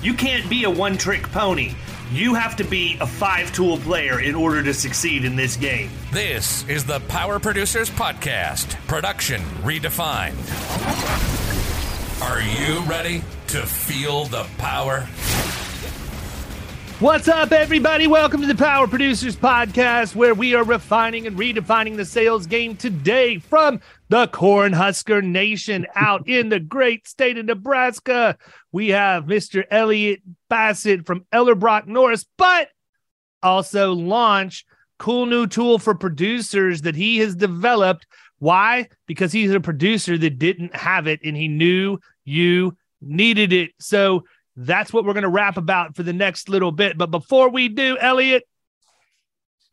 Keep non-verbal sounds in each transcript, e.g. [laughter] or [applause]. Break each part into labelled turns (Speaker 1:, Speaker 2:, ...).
Speaker 1: You can't be a one trick pony. You have to be a five tool player in order to succeed in this game.
Speaker 2: This is the Power Producers Podcast, production redefined. Are you ready to feel the power?
Speaker 3: What's up, everybody? Welcome to the Power Producers Podcast, where we are refining and redefining the sales game today from the Cornhusker Nation out in the great state of Nebraska. We have Mr. Elliot Bassett from Ellerbrock Norris, but also launch cool new tool for producers that he has developed. Why? Because he's a producer that didn't have it and he knew you needed it. So that's what we're going to wrap about for the next little bit. But before we do, Elliot,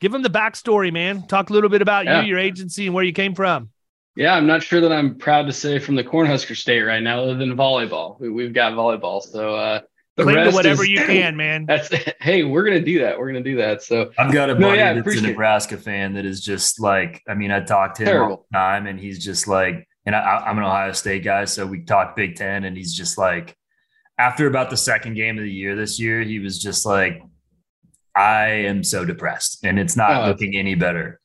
Speaker 3: give them the backstory, man. Talk a little bit about yeah. you, your agency, and where you came from.
Speaker 4: Yeah, I'm not sure that I'm proud to say from the Cornhusker State right now, other than volleyball. We, have got volleyball, so uh,
Speaker 3: the Cling rest to whatever is, you [laughs] can, man.
Speaker 4: That's hey, we're gonna do that. We're gonna do that. So
Speaker 5: I've got a buddy no, yeah, that's a Nebraska fan that is just like, I mean, I talked to him Terrible. all the time, and he's just like, and I, I'm an Ohio State guy, so we talk Big Ten, and he's just like, after about the second game of the year this year, he was just like, I am so depressed and it's not oh, looking any better.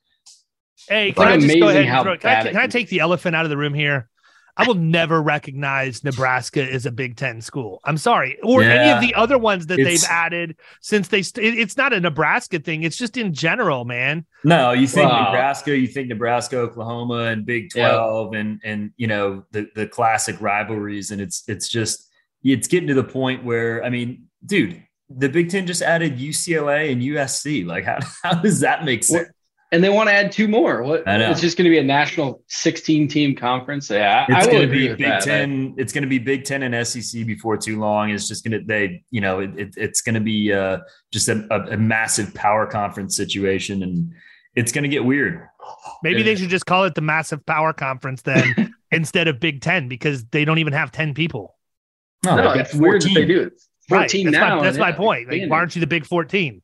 Speaker 3: Hey, can like I just go ahead and throw, can I, can I take the elephant out of the room here? I will never recognize Nebraska as a Big Ten school. I'm sorry, or yeah, any of the other ones that they've added since they. St- it's not a Nebraska thing. It's just in general, man.
Speaker 5: No, you think wow. Nebraska, you think Nebraska, Oklahoma, and Big Twelve, and and you know the the classic rivalries, and it's it's just it's getting to the point where I mean, dude, the Big Ten just added UCLA and USC. Like, how [laughs] how does that make sense?
Speaker 4: And they want to add two more. What? It's just going to be a national 16 team conference. Yeah,
Speaker 5: it's going to be Big that. Ten. It's going to be Big Ten and SEC before too long. It's just going to they, you know, it, it, it's going to be uh, just a, a, a, massive power conference situation, and it's going to get weird.
Speaker 3: Maybe yeah. they should just call it the massive power conference then [laughs] instead of Big Ten because they don't even have 10 people.
Speaker 4: No, no it's weird that they do it. 14
Speaker 3: right.
Speaker 4: that's
Speaker 3: now. My, that's my point. Like, why aren't you the big 14?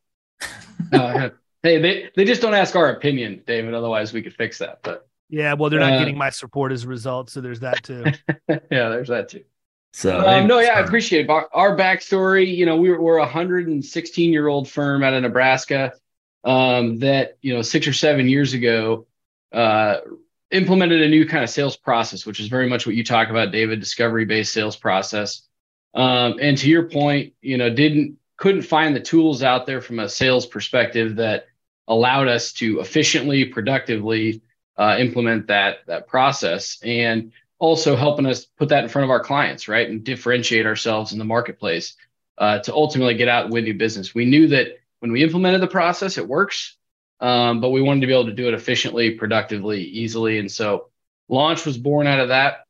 Speaker 4: uh, [laughs] [laughs] hey, they, they just don't ask our opinion, David. Otherwise, we could fix that. But
Speaker 3: yeah, well, they're not uh, getting my support as a result. So there's that too. [laughs]
Speaker 4: yeah, there's that too. So um, no, yeah, I appreciate it. Our, our backstory. You know, we were, we're a 116 year old firm out of Nebraska um, that you know six or seven years ago uh, implemented a new kind of sales process, which is very much what you talk about, David, discovery based sales process. Um, and to your point, you know, didn't couldn't find the tools out there from a sales perspective that allowed us to efficiently, productively uh, implement that that process, and also helping us put that in front of our clients, right, and differentiate ourselves in the marketplace uh, to ultimately get out and win new business. We knew that when we implemented the process, it works, um, but we wanted to be able to do it efficiently, productively, easily, and so launch was born out of that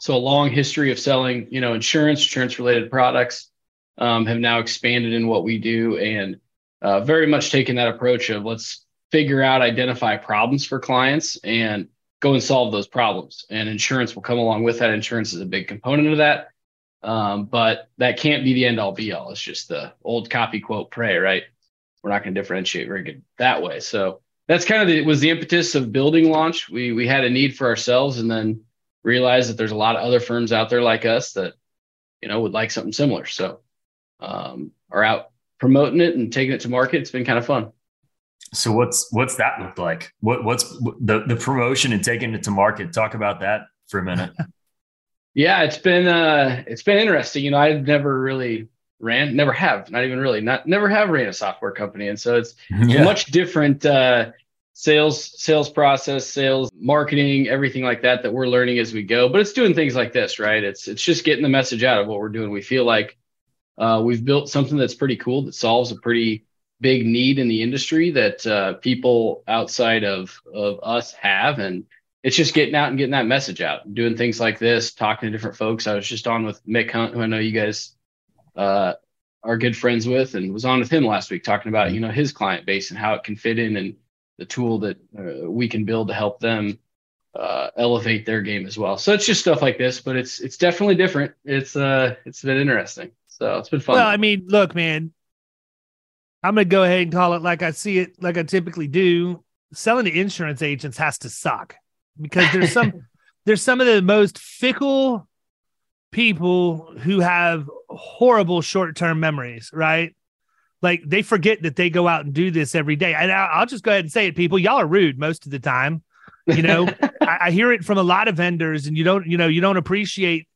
Speaker 4: so a long history of selling, you know, insurance, insurance related products, um, have now expanded in what we do and uh, very much taken that approach of let's figure out, identify problems for clients and go and solve those problems. And insurance will come along with that. Insurance is a big component of that. Um, but that can't be the end all be all. It's just the old copy quote pray, right? We're not going to differentiate very good that way. So that's kind of the, was the impetus of building launch. We we had a need for ourselves, and then realize that there's a lot of other firms out there like us that you know would like something similar so um, are out promoting it and taking it to market it's been kind of fun
Speaker 5: So what's what's that look like? What what's the the promotion and taking it to market? Talk about that for a minute. [laughs]
Speaker 4: yeah, it's been uh it's been interesting. You know, I've never really ran, never have, not even really, not never have ran a software company, and so it's [laughs] yeah. much different uh, sales sales process, sales marketing, everything like that that we're learning as we go. But it's doing things like this, right? It's it's just getting the message out of what we're doing. We feel like uh, we've built something that's pretty cool that solves a pretty big need in the industry that uh, people outside of of us have, and it's just getting out and getting that message out, doing things like this, talking to different folks. I was just on with Mick Hunt, who I know you guys uh, are good friends with, and was on with him last week talking about you know his client base and how it can fit in and the tool that uh, we can build to help them uh, elevate their game as well. So it's just stuff like this, but it's it's definitely different. It's uh it's been interesting. So it's been fun.
Speaker 3: Well, I mean, look, man, I'm gonna go ahead and call it like I see it, like I typically do. Selling to insurance agents has to suck because there's some [laughs] there's some of the most fickle people who have horrible short-term memories, right? Like they forget that they go out and do this every day. And I'll just go ahead and say it, people. Y'all are rude most of the time. You know, [laughs] I, I hear it from a lot of vendors, and you don't, you know, you don't appreciate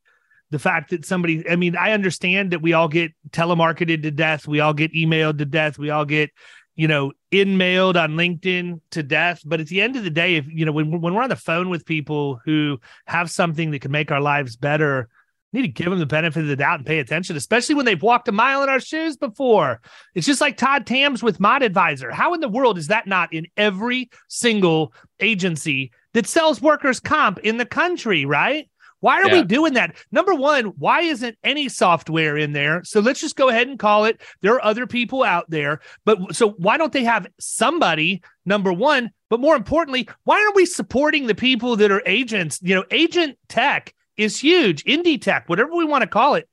Speaker 3: the fact that somebody. I mean, I understand that we all get telemarketed to death. We all get emailed to death. We all get you know, in mailed on LinkedIn to death. But at the end of the day, if you know, when when we're on the phone with people who have something that can make our lives better, need to give them the benefit of the doubt and pay attention, especially when they've walked a mile in our shoes before. It's just like Todd Tams with Mod Advisor. How in the world is that not in every single agency that sells workers' comp in the country, right? Why are yeah. we doing that? Number one, why isn't any software in there? So let's just go ahead and call it. There are other people out there, but so why don't they have somebody? Number one, but more importantly, why aren't we supporting the people that are agents? You know, agent tech is huge. Indie tech, whatever we want to call it,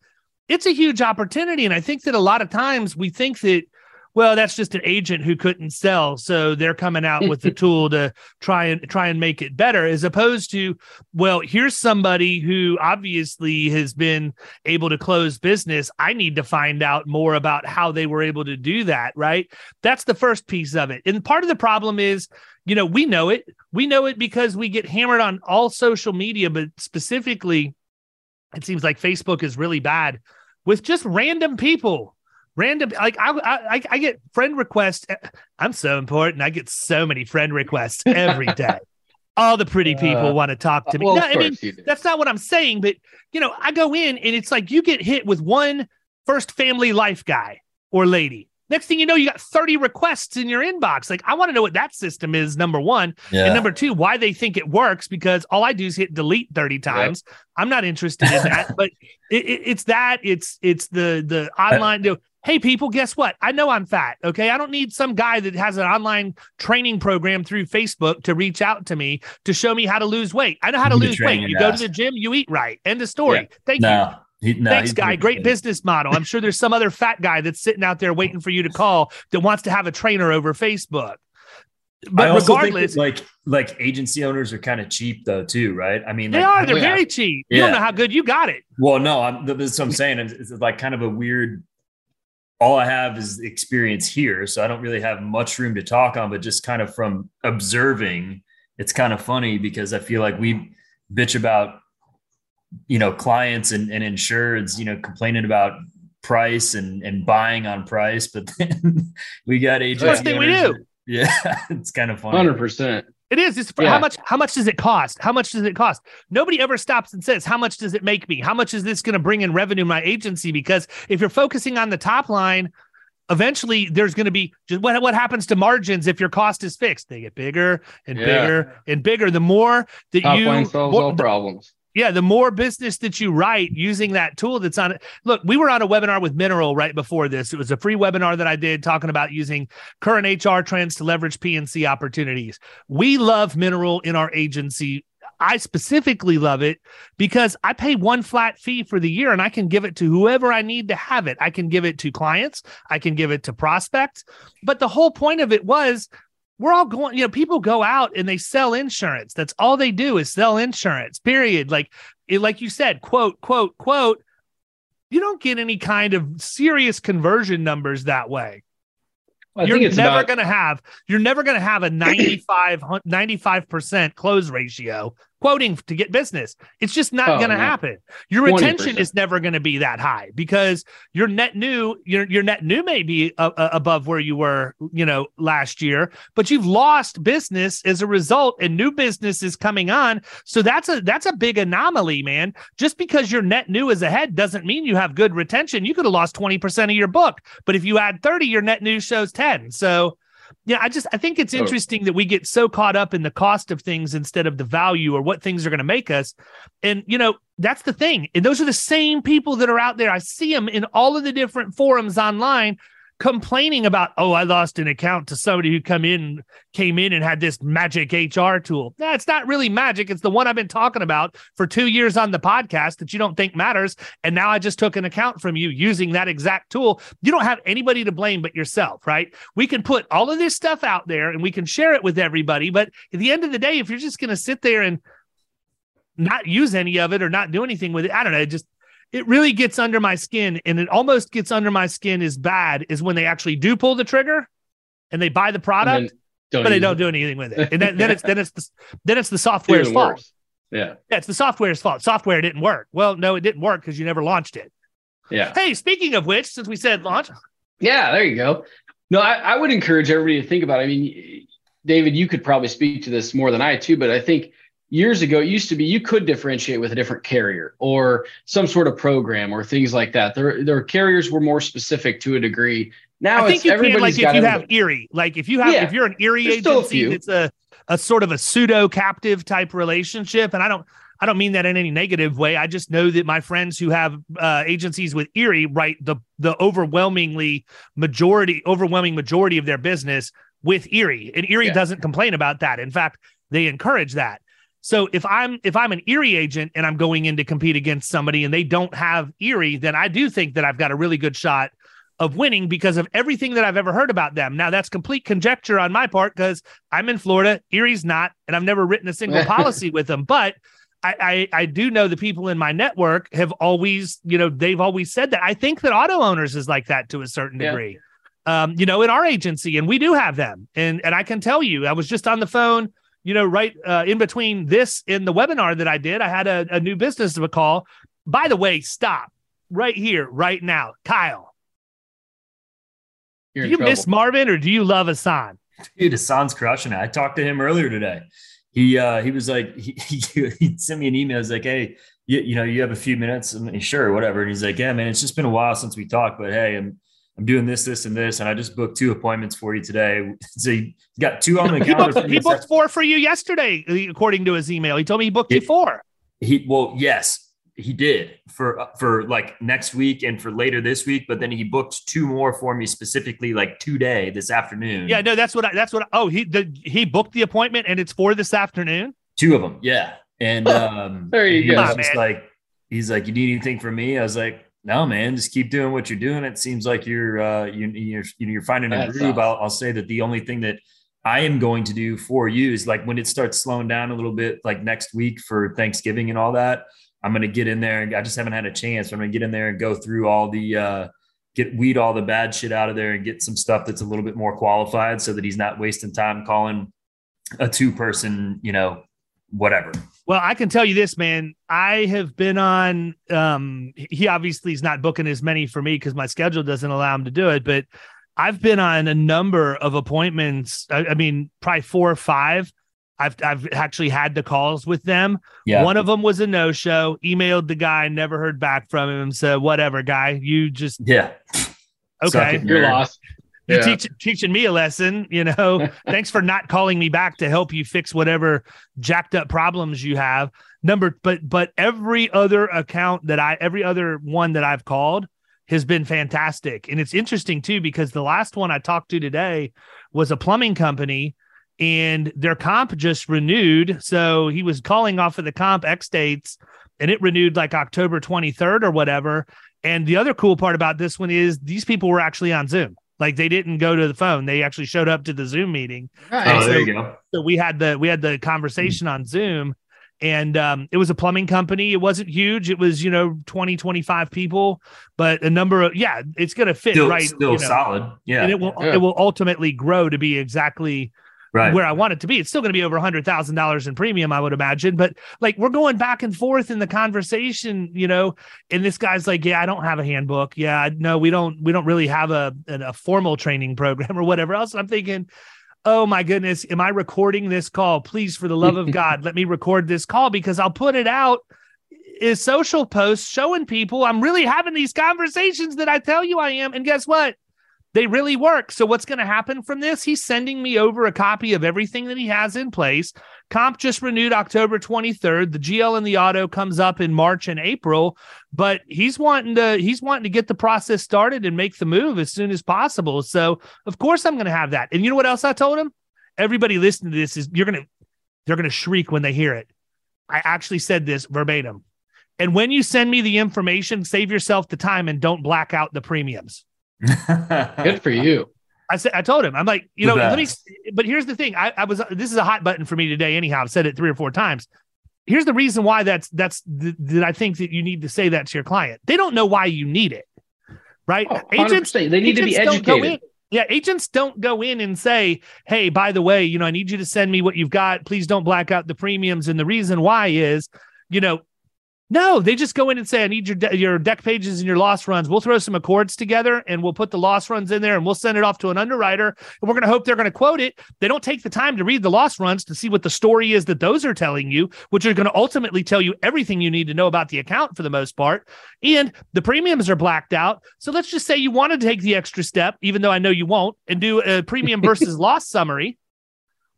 Speaker 3: it's a huge opportunity. And I think that a lot of times we think that, well, that's just an agent who couldn't sell, so they're coming out with the [laughs] tool to try and try and make it better, as opposed to, well, here's somebody who obviously has been able to close business. I need to find out more about how they were able to do that. Right? That's the first piece of it. And part of the problem is you know, we know it. We know it because we get hammered on all social media, but specifically, it seems like Facebook is really bad with just random people. Random, like I, I, I get friend requests. I'm so important. I get so many friend requests every [laughs] day. all the pretty people uh, want to talk to me. Well, no, I mean, that's not what I'm saying, but you know, I go in and it's like you get hit with one first family life guy or lady Next thing you know, you got 30 requests in your inbox. Like, I want to know what that system is, number one. Yeah. And number two, why they think it works, because all I do is hit delete 30 times. Yep. I'm not interested in that. but it, it, it's that, it's it's the the online do. Hey people, guess what? I know I'm fat. Okay. I don't need some guy that has an online training program through Facebook to reach out to me to show me how to lose weight. I know how to lose weight. You go to the gym, you eat right. End of story. Yeah. Thank no. you. He, no, Thanks, guy. Great business model. I'm sure there's some other fat guy that's sitting out there waiting for you to call that wants to have a trainer over Facebook.
Speaker 5: But regardless, like like agency owners are kind of cheap though too, right? I mean,
Speaker 3: they
Speaker 5: like,
Speaker 3: are. Oh, They're very cheap. You don't know how good you got it.
Speaker 5: Well, no, I'm, that's what I'm saying. It's like kind of a weird. All I have is experience here, so I don't really have much room to talk on. But just kind of from observing, it's kind of funny because I feel like we bitch about you know clients and, and insureds you know complaining about price and and buying on price but then [laughs] we got agents
Speaker 3: first thing we do. [laughs]
Speaker 5: yeah it's kind of funny
Speaker 4: 100%
Speaker 3: it is it's yeah. how much how much does it cost? How much does it cost? Nobody ever stops and says how much does it make me? How much is this going to bring in revenue my agency? Because if you're focusing on the top line eventually there's going to be just what, what happens to margins if your cost is fixed? They get bigger and yeah. bigger and bigger. The more that top you
Speaker 4: line solves more, all problems
Speaker 3: yeah, the more business that you write using that tool that's on it. Look, we were on a webinar with Mineral right before this. It was a free webinar that I did talking about using current HR trends to leverage P&C opportunities. We love Mineral in our agency. I specifically love it because I pay one flat fee for the year and I can give it to whoever I need to have it. I can give it to clients, I can give it to prospects. But the whole point of it was we're all going, you know, people go out and they sell insurance. That's all they do is sell insurance, period. Like, it, like you said, quote, quote, quote, you don't get any kind of serious conversion numbers that way. Well, you're never about... going to have you're never going to have a [clears throat] 95 95% close ratio quoting to get business. It's just not oh, going to happen. Your retention 20%. is never going to be that high because your net new your your net new may be uh, uh, above where you were, you know, last year, but you've lost business as a result and new business is coming on. So that's a that's a big anomaly, man. Just because your net new is ahead doesn't mean you have good retention. You could have lost 20% of your book, but if you add 30, your net new shows 10 10. So, yeah, I just I think it's interesting oh. that we get so caught up in the cost of things instead of the value or what things are going to make us. And you know, that's the thing. And those are the same people that are out there. I see them in all of the different forums online complaining about, oh, I lost an account to somebody who come in came in and had this magic HR tool. That's not really magic. It's the one I've been talking about for two years on the podcast that you don't think matters. And now I just took an account from you using that exact tool. You don't have anybody to blame but yourself, right? We can put all of this stuff out there and we can share it with everybody. But at the end of the day, if you're just going to sit there and not use any of it or not do anything with it, I don't know, it just it really gets under my skin and it almost gets under my skin is bad is when they actually do pull the trigger and they buy the product but they don't do anything with it. And then, then it's [laughs] then it's the, then it's the software's fault.
Speaker 4: Yeah.
Speaker 3: Yeah it's the software's fault. Software didn't work. Well no it didn't work because you never launched it.
Speaker 4: Yeah.
Speaker 3: Hey speaking of which since we said launch.
Speaker 4: Yeah there you go. No I, I would encourage everybody to think about it. i mean david you could probably speak to this more than i too but i think years ago it used to be you could differentiate with a different carrier or some sort of program or things like that there their carriers were more specific to a degree now
Speaker 3: i think you can like if you everybody. have erie like if you have yeah, if you're an erie agency it's a a sort of a pseudo captive type relationship and i don't I don't mean that in any negative way. I just know that my friends who have uh, agencies with Erie write the the overwhelmingly majority, overwhelming majority of their business with Erie, and Erie yeah. doesn't complain about that. In fact, they encourage that. So if I'm if I'm an Erie agent and I'm going in to compete against somebody and they don't have Erie, then I do think that I've got a really good shot of winning because of everything that I've ever heard about them. Now that's complete conjecture on my part because I'm in Florida, Erie's not, and I've never written a single [laughs] policy with them. But I, I, I do know the people in my network have always, you know, they've always said that. I think that auto owners is like that to a certain degree. Yeah. Um, you know, in our agency, and we do have them. And and I can tell you, I was just on the phone you know, right uh, in between this and the webinar that I did, I had a, a new business of a call. By the way, stop right here, right now, Kyle. You're do you trouble. miss Marvin or do you love Hassan?
Speaker 5: Dude, Hassan's crushing it. I talked to him earlier today. He uh, he was like [laughs] he, he, he sent me an email. He's like, hey, you, you know, you have a few minutes. I'm like, sure, whatever. And he's like, yeah, man, it's just been a while since we talked, but hey, I'm I'm doing this, this, and this, and I just booked two appointments for you today. [laughs] So he got two on the
Speaker 3: he calendar. Booked, he booked four for you yesterday, according to his email. He told me he booked it, you four.
Speaker 5: He well, yes, he did for for like next week and for later this week. But then he booked two more for me specifically, like today this afternoon.
Speaker 3: Yeah, no, that's what I, that's what. I, oh, he the, he booked the appointment and it's for this afternoon.
Speaker 5: Two of them, yeah. And [laughs] um,
Speaker 4: there you go.
Speaker 5: Just like he's like, you need anything from me? I was like, no, man, just keep doing what you're doing. It seems like you're uh, you, you're you're finding a groove. I'll, I'll say that the only thing that I am going to do for you is like when it starts slowing down a little bit, like next week for Thanksgiving and all that. I'm going to get in there and I just haven't had a chance. I'm going to get in there and go through all the uh, get weed all the bad shit out of there and get some stuff that's a little bit more qualified so that he's not wasting time calling a two person, you know, whatever.
Speaker 3: Well, I can tell you this, man. I have been on. Um, he obviously is not booking as many for me because my schedule doesn't allow him to do it. But I've been on a number of appointments. I, I mean, probably four or five. I've I've actually had the calls with them. Yeah. One of them was a no show. Emailed the guy, never heard back from him. Said, "Whatever, guy. You just
Speaker 5: yeah."
Speaker 3: Okay,
Speaker 4: you're lost
Speaker 3: you yeah. teach, teaching me a lesson you know? [laughs] Thanks for not calling me back to help you fix whatever jacked up problems you have. Number but but every other account that i every other one that i've called has been fantastic. And it's interesting too because the last one i talked to today was a plumbing company and their comp just renewed. So he was calling off of the comp x dates and it renewed like october 23rd or whatever. And the other cool part about this one is these people were actually on zoom like they didn't go to the phone; they actually showed up to the Zoom meeting.
Speaker 5: Right. Oh, so, there you go.
Speaker 3: So we had the we had the conversation on Zoom, and um, it was a plumbing company. It wasn't huge. It was, you know, 20, 25 people, but a number of, yeah, it's going to fit
Speaker 5: still,
Speaker 3: right.
Speaker 5: Still
Speaker 3: you know,
Speaker 5: solid. Yeah.
Speaker 3: And it will,
Speaker 5: yeah.
Speaker 3: it will ultimately grow to be exactly right. where I want it to be. It's still going to be over a hundred thousand dollars in premium, I would imagine. But like we're going back and forth in the conversation, you know. And this guy's like, "Yeah, I don't have a handbook. Yeah, no, we don't. We don't really have a a formal training program [laughs] or whatever else." And I'm thinking, oh my goodness, am I recording this call? Please, for the love of [laughs] God, let me record this call because I'll put it out is social posts showing people I'm really having these conversations that I tell you I am. And guess what? They really work. So what's going to happen from this? He's sending me over a copy of everything that he has in place. Comp just renewed October 23rd. The GL and the auto comes up in March and April, but he's wanting to he's wanting to get the process started and make the move as soon as possible. So of course I'm going to have that. And you know what else I told him? Everybody listening to this is you're going to they're going to shriek when they hear it. I actually said this verbatim. And when you send me the information, save yourself the time and don't black out the premiums.
Speaker 4: Good for you. [laughs]
Speaker 3: I said, I told him, I'm like, you know, let me, but here's the thing. I, I, was, this is a hot button for me today. Anyhow, I've said it three or four times. Here's the reason why that's, that's, that I think that you need to say that to your client. They don't know why you need it, right?
Speaker 4: Oh, agents, they need to be educated.
Speaker 3: Yeah, agents don't go in and say, "Hey, by the way, you know, I need you to send me what you've got. Please don't black out the premiums." And the reason why is, you know, no, they just go in and say, "I need your de- your deck pages and your loss runs. We'll throw some ACORDs together and we'll put the loss runs in there and we'll send it off to an underwriter and we're going to hope they're going to quote it." They don't take the time to read the loss runs to see what the story is that those are telling you, which are going to ultimately tell you everything you need to know about the account for the most part. And the premiums are blacked out. So let's just say you want to take the extra step, even though I know you won't, and do a premium versus [laughs] loss summary.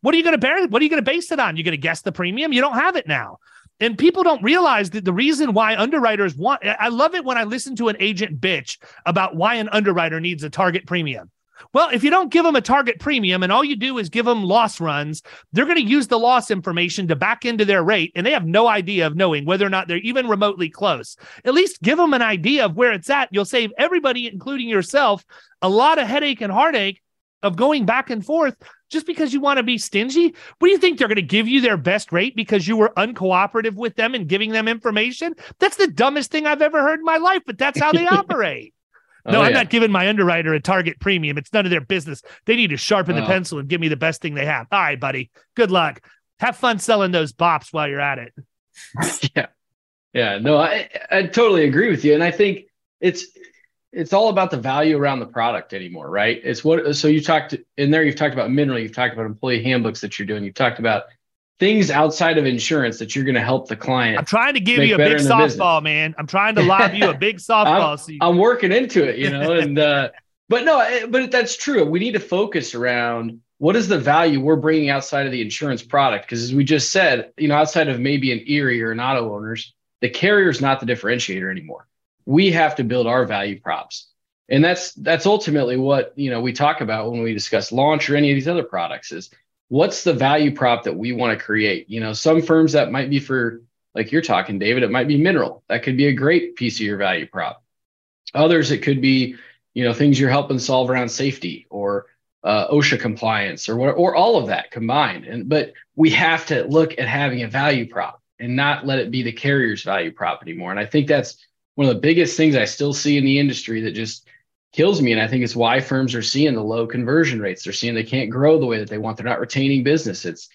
Speaker 3: What are you going to bear? What are you going to base it on? You're going to guess the premium. You don't have it now. And people don't realize that the reason why underwriters want, I love it when I listen to an agent bitch about why an underwriter needs a target premium. Well, if you don't give them a target premium and all you do is give them loss runs, they're going to use the loss information to back into their rate and they have no idea of knowing whether or not they're even remotely close. At least give them an idea of where it's at. You'll save everybody, including yourself, a lot of headache and heartache of going back and forth just because you want to be stingy? What do you think they're going to give you their best rate because you were uncooperative with them and giving them information? That's the dumbest thing I've ever heard in my life, but that's how they [laughs] operate. Oh, no, oh, I'm not giving my underwriter a target premium. It's none of their business. They need to sharpen the oh. pencil and give me the best thing they have. All right, buddy. Good luck. Have fun selling those bops while you're at it. [laughs]
Speaker 4: yeah. Yeah. No, I, I totally agree with you. And I think it's it's all about the value around the product anymore, right? It's what so you talked in there, you've talked about mineral, you've talked about employee handbooks that you're doing, you've talked about things outside of insurance that you're going to help the client.
Speaker 3: I'm trying to give you a big softball, man. I'm trying to [laughs] lob you a big [laughs] softball.
Speaker 4: I'm, so you- I'm, working into it, you know, and uh, [laughs] but no, but that's true. We need to focus around what is the value we're bringing outside of the insurance product because as we just said, you know, outside of maybe an Erie or an auto owners, the carrier is not the differentiator anymore we have to build our value props. And that's that's ultimately what you know we talk about when we discuss launch or any of these other products is what's the value prop that we want to create? You know some firms that might be for like you're talking david it might be mineral. That could be a great piece of your value prop. Others it could be you know things you're helping solve around safety or uh, osha compliance or what or all of that combined. And but we have to look at having a value prop and not let it be the carrier's value prop anymore. And i think that's one of the biggest things I still see in the industry that just kills me. And I think it's why firms are seeing the low conversion rates. They're seeing they can't grow the way that they want. They're not retaining business. It's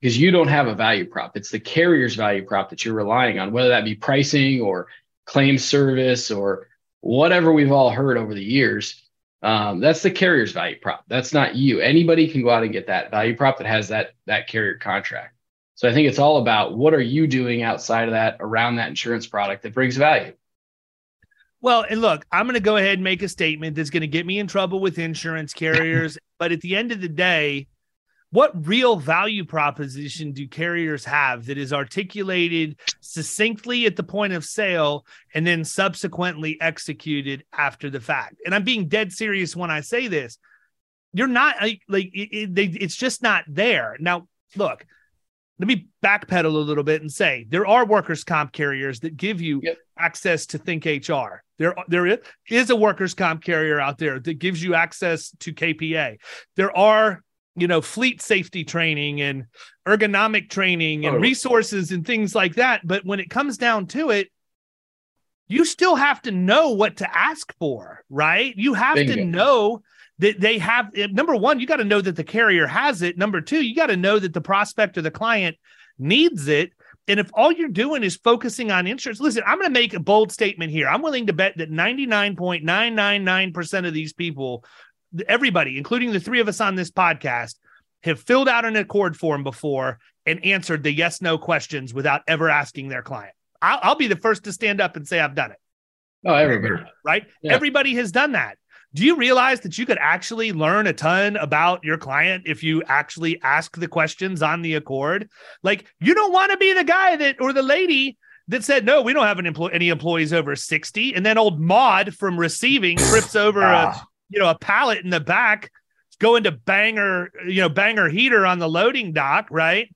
Speaker 4: because you don't have a value prop. It's the carrier's value prop that you're relying on, whether that be pricing or claim service or whatever we've all heard over the years. Um, that's the carrier's value prop. That's not you. Anybody can go out and get that value prop that has that that carrier contract. So I think it's all about what are you doing outside of that around that insurance product that brings value.
Speaker 3: Well, and look, I'm going to go ahead and make a statement that's going to get me in trouble with insurance carriers. [laughs] but at the end of the day, what real value proposition do carriers have that is articulated succinctly at the point of sale and then subsequently executed after the fact? And I'm being dead serious when I say this. You're not like, like it, it, they, it's just not there. Now, look, let me backpedal a little bit and say there are workers' comp carriers that give you yep. access to Think HR. There, there is a workers' comp carrier out there that gives you access to KPA. There are you know, fleet safety training and ergonomic training and oh. resources and things like that. But when it comes down to it, you still have to know what to ask for, right? You have Bingo. to know that they have eh, number one, you got to know that the carrier has it. Number two, you got to know that the prospect or the client needs it. And if all you're doing is focusing on insurance, listen, I'm going to make a bold statement here. I'm willing to bet that 99.999% of these people, everybody, including the three of us on this podcast, have filled out an ACORD form before and answered the yes no questions without ever asking their client. I'll, I'll be the first to stand up and say I've done it.
Speaker 4: Oh, everybody.
Speaker 3: Right? Yeah. Everybody has done that. Do you realize that you could actually learn a ton about your client if you actually ask the questions on the ACORD? Like, you don't want to be the guy that or the lady that said, no, we don't have an employee, any employees over 60. And then old Maud from receiving [sighs] trips over a, ah. you know, a pallet in the back, going to banger, you know, banger heater on the loading dock, right?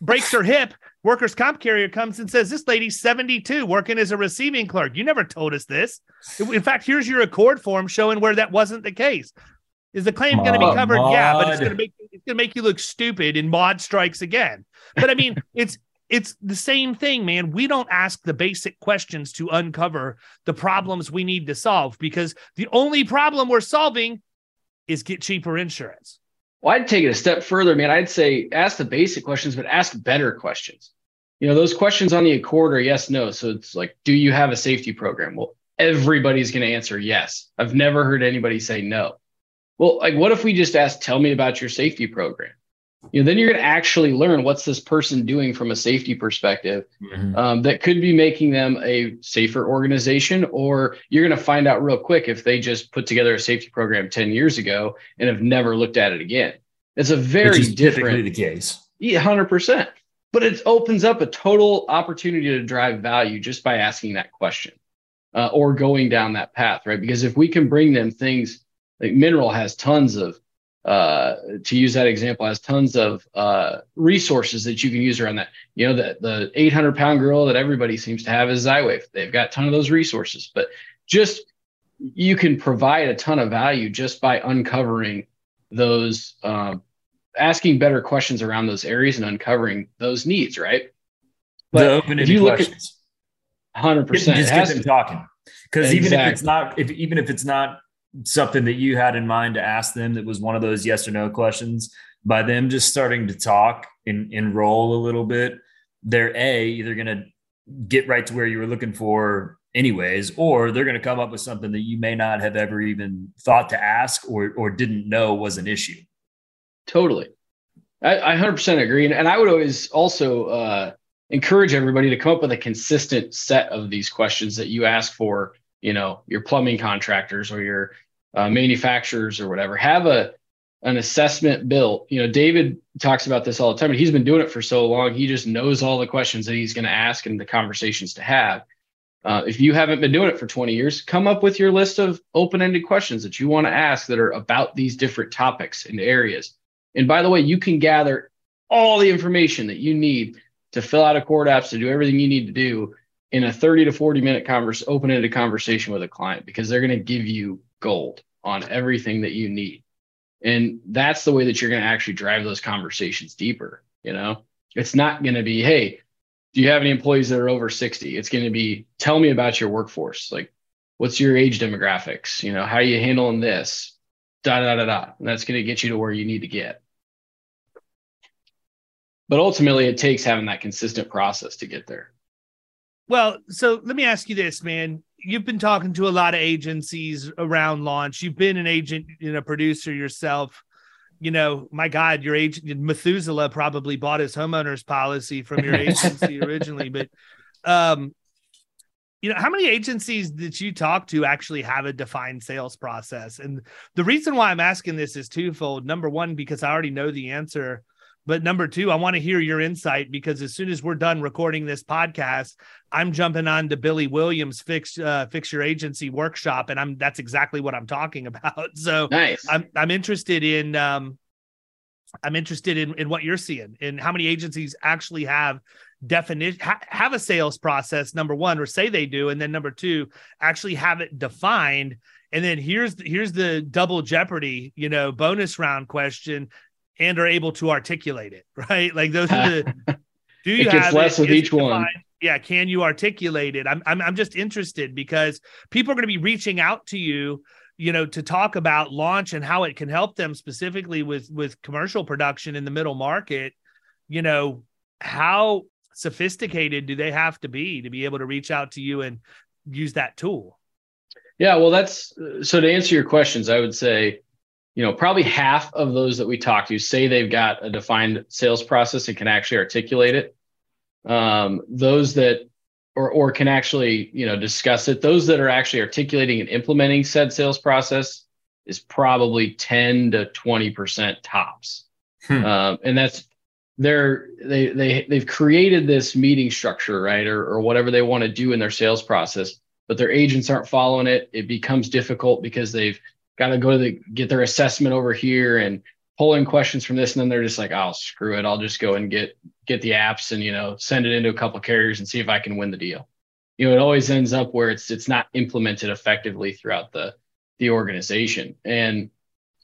Speaker 3: Breaks her hip workers' comp carrier comes and says, This lady's 72 working as a receiving clerk. You never told us this. In fact, here's your ACORD form showing where that wasn't the case. Is the claim going to be covered? Mod. Yeah, but it's going to make it's going to make you look stupid and mod strikes again. But I mean, [laughs] it's it's the same thing, man. We don't ask the basic questions to uncover the problems we need to solve because the only problem we're solving is get cheaper insurance.
Speaker 4: Well, I'd take it a step further, man. I'd say ask the basic questions, but ask better questions. You know, those questions on the ACORD are yes, no. So it's like, do you have a safety program? Well, everybody's going to answer yes. I've never heard anybody say no. Well, like, what if we just ask, tell me about your safety program? You know, then you're going to actually learn what's this person doing from a safety perspective mm-hmm. um, that could be making them a safer organization, or you're going to find out real quick if they just put together a safety program 10 years ago and have never looked at it again. It's a very different
Speaker 5: the case.
Speaker 4: Yeah, 100%. But it opens up a total opportunity to drive value just by asking that question uh, or going down that path, right? Because if we can bring them things like Mineral has tons of uh, to use that example, has tons of uh, resources that you can use around that. You know, the, the 800 pound girl that everybody seems to have is Zywave. They've got a ton of those resources, but just you can provide a ton of value just by uncovering those, um, asking better questions around those areas and uncovering those needs, right?
Speaker 5: But the open-ended questions.
Speaker 4: Hundred percent.
Speaker 5: Just get them talking. Because exactly. even if it's not, if even if it's not something that you had in mind to ask them that was one of those yes or no questions? By them just starting to talk and, and roll a little bit they're a either going to get right to where you were looking for anyways or they're going to come up with something that you may not have ever even thought to ask or or didn't know was an issue.
Speaker 4: Totally. I, I 100% agree. And, and i would always also uh, encourage everybody to come up with a consistent set of these questions that you ask for you know your plumbing contractors or your uh, manufacturers or whatever have a an assessment built. You know david talks about this all the time and he's been doing it for so long he just knows all the questions that he's going to ask and the conversations to have. Uh, if you haven't been doing it for 20 years come up with your list of open-ended questions that you want to ask that are about these different topics and areas. And by the way you can gather all the information that you need to fill out ACORD apps to do everything you need to do in a 30 to 40 minute converse open-ended conversation with a client because they're going to give you gold on everything that you need. And that's the way that you're going to actually drive those conversations deeper you know? It's not going to be hey do you have any employees that are over 60 it's going to be tell me about your workforce. Like what's your age demographics? You know how are you handling this? Da da da da. And that's going to get you to where you need to get. But ultimately it takes having that consistent process to get there
Speaker 3: well, so let me ask you this, man. You've been talking to a lot of agencies around launch. You've been an agent and a producer yourself. You know, my God, your agent Methuselah probably bought his homeowner's policy from your [laughs] agency originally. But um, you know, how many agencies that you talk to actually have a defined sales process? And the reason why I'm asking this is twofold. Number one, because I already know the answer but number two, I want to hear your insight because as soon as we're done recording this podcast, I'm jumping on to Billy Williams fix uh, fix your agency workshop, and I'm that's exactly what I'm talking [laughs] about. So
Speaker 4: nice.
Speaker 3: I'm I'm interested in um, I'm interested in in what you're seeing and how many agencies actually have definition ha- have a sales process. Number one, or say they do, and then number two, actually have it defined And then here's here's the double jeopardy, you know, bonus round question, and are able to articulate it, [laughs] right? Like those are the. [laughs]
Speaker 4: Do you it have less it? with Is each one?
Speaker 3: Yeah, can you articulate it? I'm I'm I'm just interested because people are going to be reaching out to you you know to talk about launch and how it can help them specifically with with commercial production in the middle market you know how sophisticated do they have to be to be able to reach out to you and use that tool
Speaker 4: yeah well that's uh, so to answer your questions i would say you know probably half of those that we talk to say they've got a defined sales process and can actually articulate it. Um, those that or or can actually you know discuss it. Those that are actually articulating and implementing said sales process is probably 10 to 20 percent tops. Hmm. um, and that's they're they they they've created this meeting structure right or, or whatever they want to do in their sales process but their agents aren't following it. It becomes difficult because they've got to go to the get their assessment over here and pulling questions from this and then they're just like oh screw it. I'll just go and get get the apps and you know send it into a couple carriers and see if i can win the deal. You know it always ends up where it's it's not implemented effectively throughout the the organization. And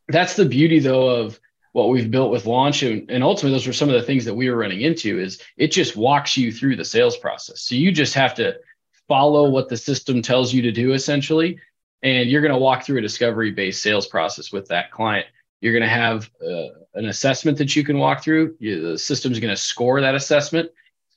Speaker 4: that's the beauty though of what we've built with launch and, and ultimately those were some of the things that we were running into is it just walks you through the sales process. So you just have to follow what the system tells you to do essentially and you're going to walk through a discovery based sales process with that client you're going to have uh, an assessment that you can walk through. You, the system's going to score that assessment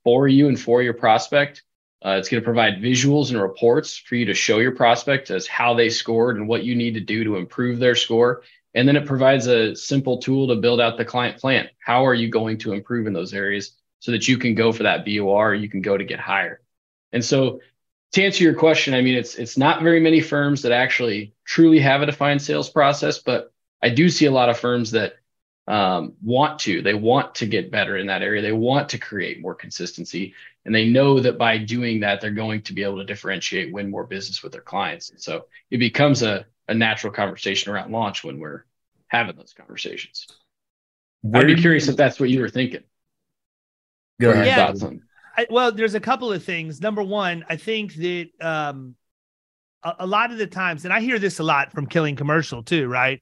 Speaker 4: for you and for your prospect. Uh, it's going to provide visuals and reports for you to show your prospect as how they scored and what you need to do to improve their score. And then it provides a simple tool to build out the client plan. How are you going to improve in those areas so that you can go for that BOR, you can go to get higher. And so to answer your question, I mean, it's it's not very many firms that actually truly have a defined sales process, but I do see a lot of firms that um, want to, they want to get better in that area. They want to create more consistency. And they know that by doing that, they're going to be able to differentiate, win more business with their clients. And so it becomes a, a natural conversation around launch when we're having those conversations. Where I'd be curious you, if that's what you were thinking.
Speaker 3: Go ahead. Yeah. I, well, there's a couple of things. Number one, I think that um, a, a lot of the times, and I hear this a lot from Killing Commercial too, right?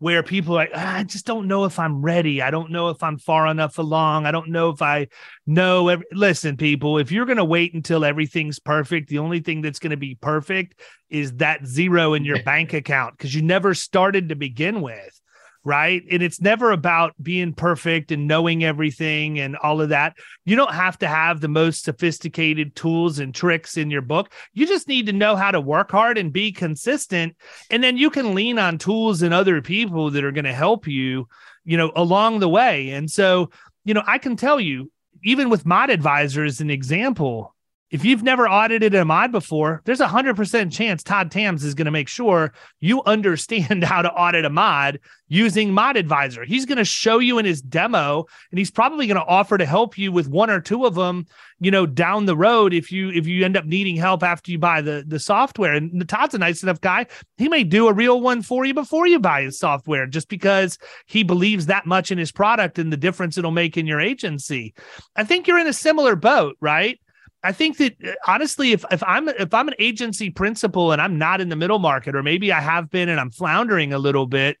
Speaker 3: where people are like, ah, I just don't know if I'm ready. I don't know if I'm far enough along. I don't know if I know. Every- Listen, people, if you're going to wait until everything's perfect, the only thing that's going to be perfect is that zero in your [laughs] bank account because you never started to begin with right? And it's never about being perfect and knowing everything and all of that. You don't have to have the most sophisticated tools and tricks in your book. You just need to know how to work hard and be consistent. And then you can lean on tools and other people that are going to help you, you know, along the way. And so, you know, I can tell you, even with Mod Advisor as an example, if you've never audited a mod before, there's a hundred percent chance Todd Tams is going to make sure you understand [laughs] how to audit a mod using Mod Advisor. He's going to show you in his demo, and he's probably going to offer to help you with one or two of them, you know, down the road if you if you end up needing help after you buy the the software. And Todd's a nice enough guy; he may do a real one for you before you buy his software, just because he believes that much in his product and the difference it'll make in your agency. I think you're in a similar boat, right? I think that uh, honestly, if if I'm if I'm an agency principal and I'm not in the middle market, or maybe I have been and I'm floundering a little bit,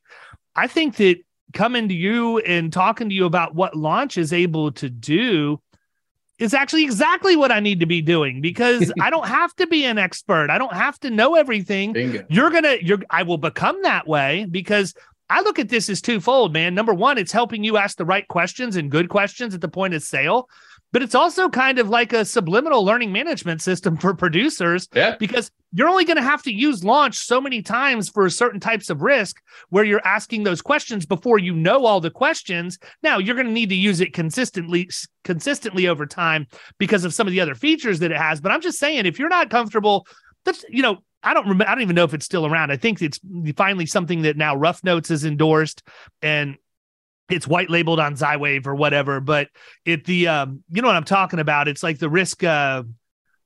Speaker 3: I think that coming to you and talking to you about what launch is able to do is actually exactly what I need to be doing because [laughs] I don't have to be an expert. I don't have to know everything. Bingo. You're gonna you're I will become that way because I look at this as twofold, man. Number one, it's helping you ask the right questions and good questions at the point of sale but it's also kind of like a subliminal learning management system for producers
Speaker 4: yeah.
Speaker 3: because you're only going to have to use launch so many times for certain types of risk where you're asking those questions before you know all the questions now you're going to need to use it consistently consistently over time because of some of the other features that it has but i'm just saying if you're not comfortable that's you know I don't remember. I don't even know if it's still around. I think it's finally something that now Rough Notes is endorsed, and it's white labeled on Zywave or whatever, but it the um you know what I'm talking about. It's like the risk uh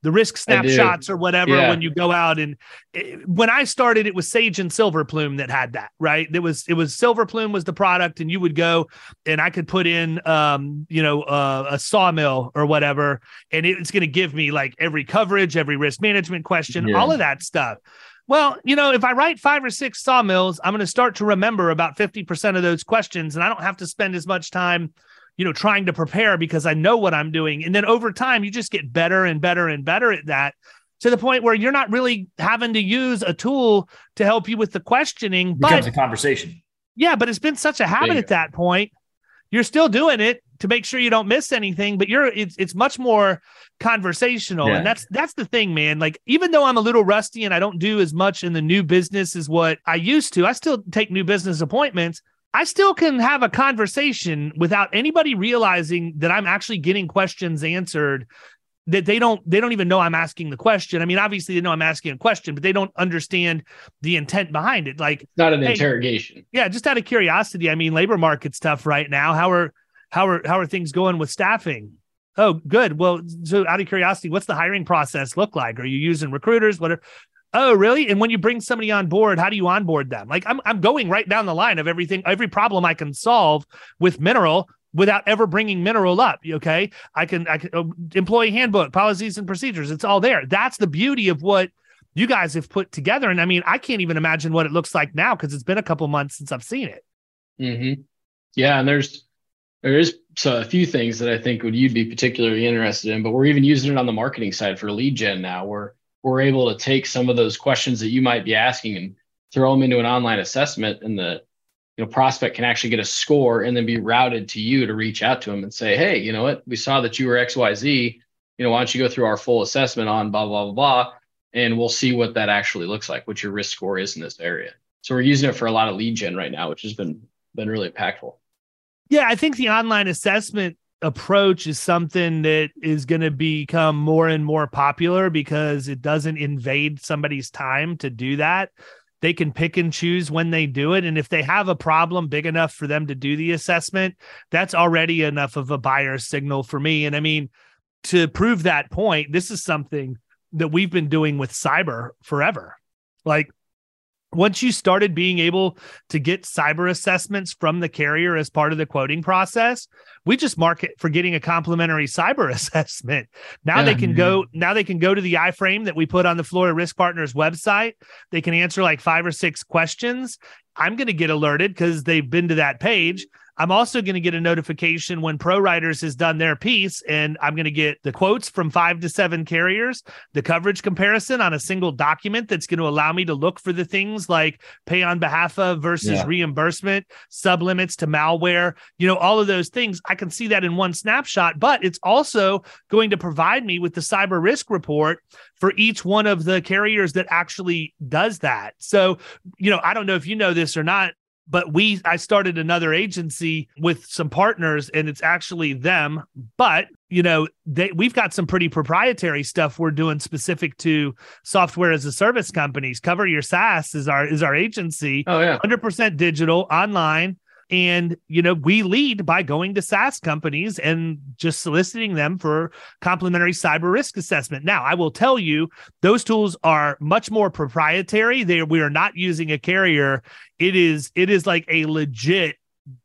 Speaker 3: the risk snapshots or whatever yeah. when you go out and it, eh, when I started it was Sage and Silverplume that had that right it was it was Silverplume was the product and you would go and I could put in um you know uh, a sawmill or whatever and it's going to give me like every coverage every risk management question yeah. all of that stuff well, you know, if I write five or six sawmills, I'm going to start to remember about 50% of those questions, and I don't have to spend as much time you know, trying to prepare because I know what I'm doing. And then over time, you just get better and better and better at that to the point where you're not really having to use a tool to help you with the questioning. It
Speaker 5: becomes but, a conversation.
Speaker 3: Yeah, but it's been such a habit at that point. You're still doing it to make sure you don't miss anything, but you're it's it's much more conversational. Yeah. And that's that's the thing, man. Like even though I'm a little rusty and I don't do as much in the new business as what I used to, I still take new business appointments I still can have a conversation without anybody realizing that I'm actually getting questions answered that they don't they don't even know I'm asking the question. I mean, obviously they know I'm asking a question, but they don't understand the intent behind it. Like
Speaker 4: it's not an hey, interrogation.
Speaker 3: Yeah, just out of curiosity. I mean, labor market's tough right now. How are how are how are things going with staffing? Oh, good. Well, so out of curiosity, what's the hiring process look like? Are you using recruiters? What are Oh, really? And when you bring somebody on board, how do you onboard them? Like I'm I'm going right down the line of everything, every problem I can solve with mineral without ever bringing mineral up. Okay, I can I can uh, employee handbook, policies and procedures. It's all there. That's the beauty of what you guys have put together. And I mean, I can't even imagine what it looks like now because it's been a couple months since I've seen it.
Speaker 4: Mm-hmm. Yeah, and there's there is so a few things that I think would you'd be particularly interested in, but we're even using it on the marketing side for lead gen now, where we're able to take some of those questions that you might be asking and throw them into an online assessment and the you know prospect can actually get a score and then be routed to you to reach out to them and say hey you know what? We saw that you were xyz you know why don't you go through our full assessment on blah blah blah blah and we'll see what that actually looks like what your risk score is in this area. So we're using it for a lot of lead gen right now which has been been really impactful
Speaker 3: yeah i think the online assessment approach is something that is going to become more and more popular because it doesn't invade somebody's time to do that. They can pick and choose when they do it. And if they have a problem big enough for them to do the assessment, that's already enough of a buyer signal for me. And I mean, to prove that point, this is something that we've been doing with cyber forever. Like once you started being able to get cyber assessments from the carrier as part of the quoting process, we just market for getting a complimentary cyber [laughs] assessment. Now yeah, they can go now they can go to the iframe that we put on the Florida Risk Partners website. They can answer like five or six questions. I'm going to get alerted because they've been to that page I'm also going to get a notification when ProWriters has done their piece, and I'm going to get the quotes from five to seven carriers, the coverage comparison on a single document that's going to allow me to look for the things like pay on behalf of versus yeah. reimbursement, sublimits to malware, you know, all of those things. I can see that in one snapshot, but it's also going to provide me with the cyber risk report for each one of the carriers that actually does that. So, you know, I don't know if you know this or not, but we i started another agency with some partners and it's actually them but you know they we've got some pretty proprietary stuff we're doing specific to software as a service companies. Cover your saas is our is our agency.
Speaker 4: Oh yeah.
Speaker 3: 100% digital online and, you know, we lead by going to SaaS companies and just soliciting them for complimentary cyber risk assessment. Now, I will tell you, those tools are much more proprietary. They we are not using a carrier. It is it is like a legit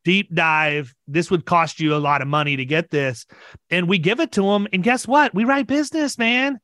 Speaker 3: deep dive. This would cost you a lot of money to get this. And we give it to them. And guess what? We write business, man.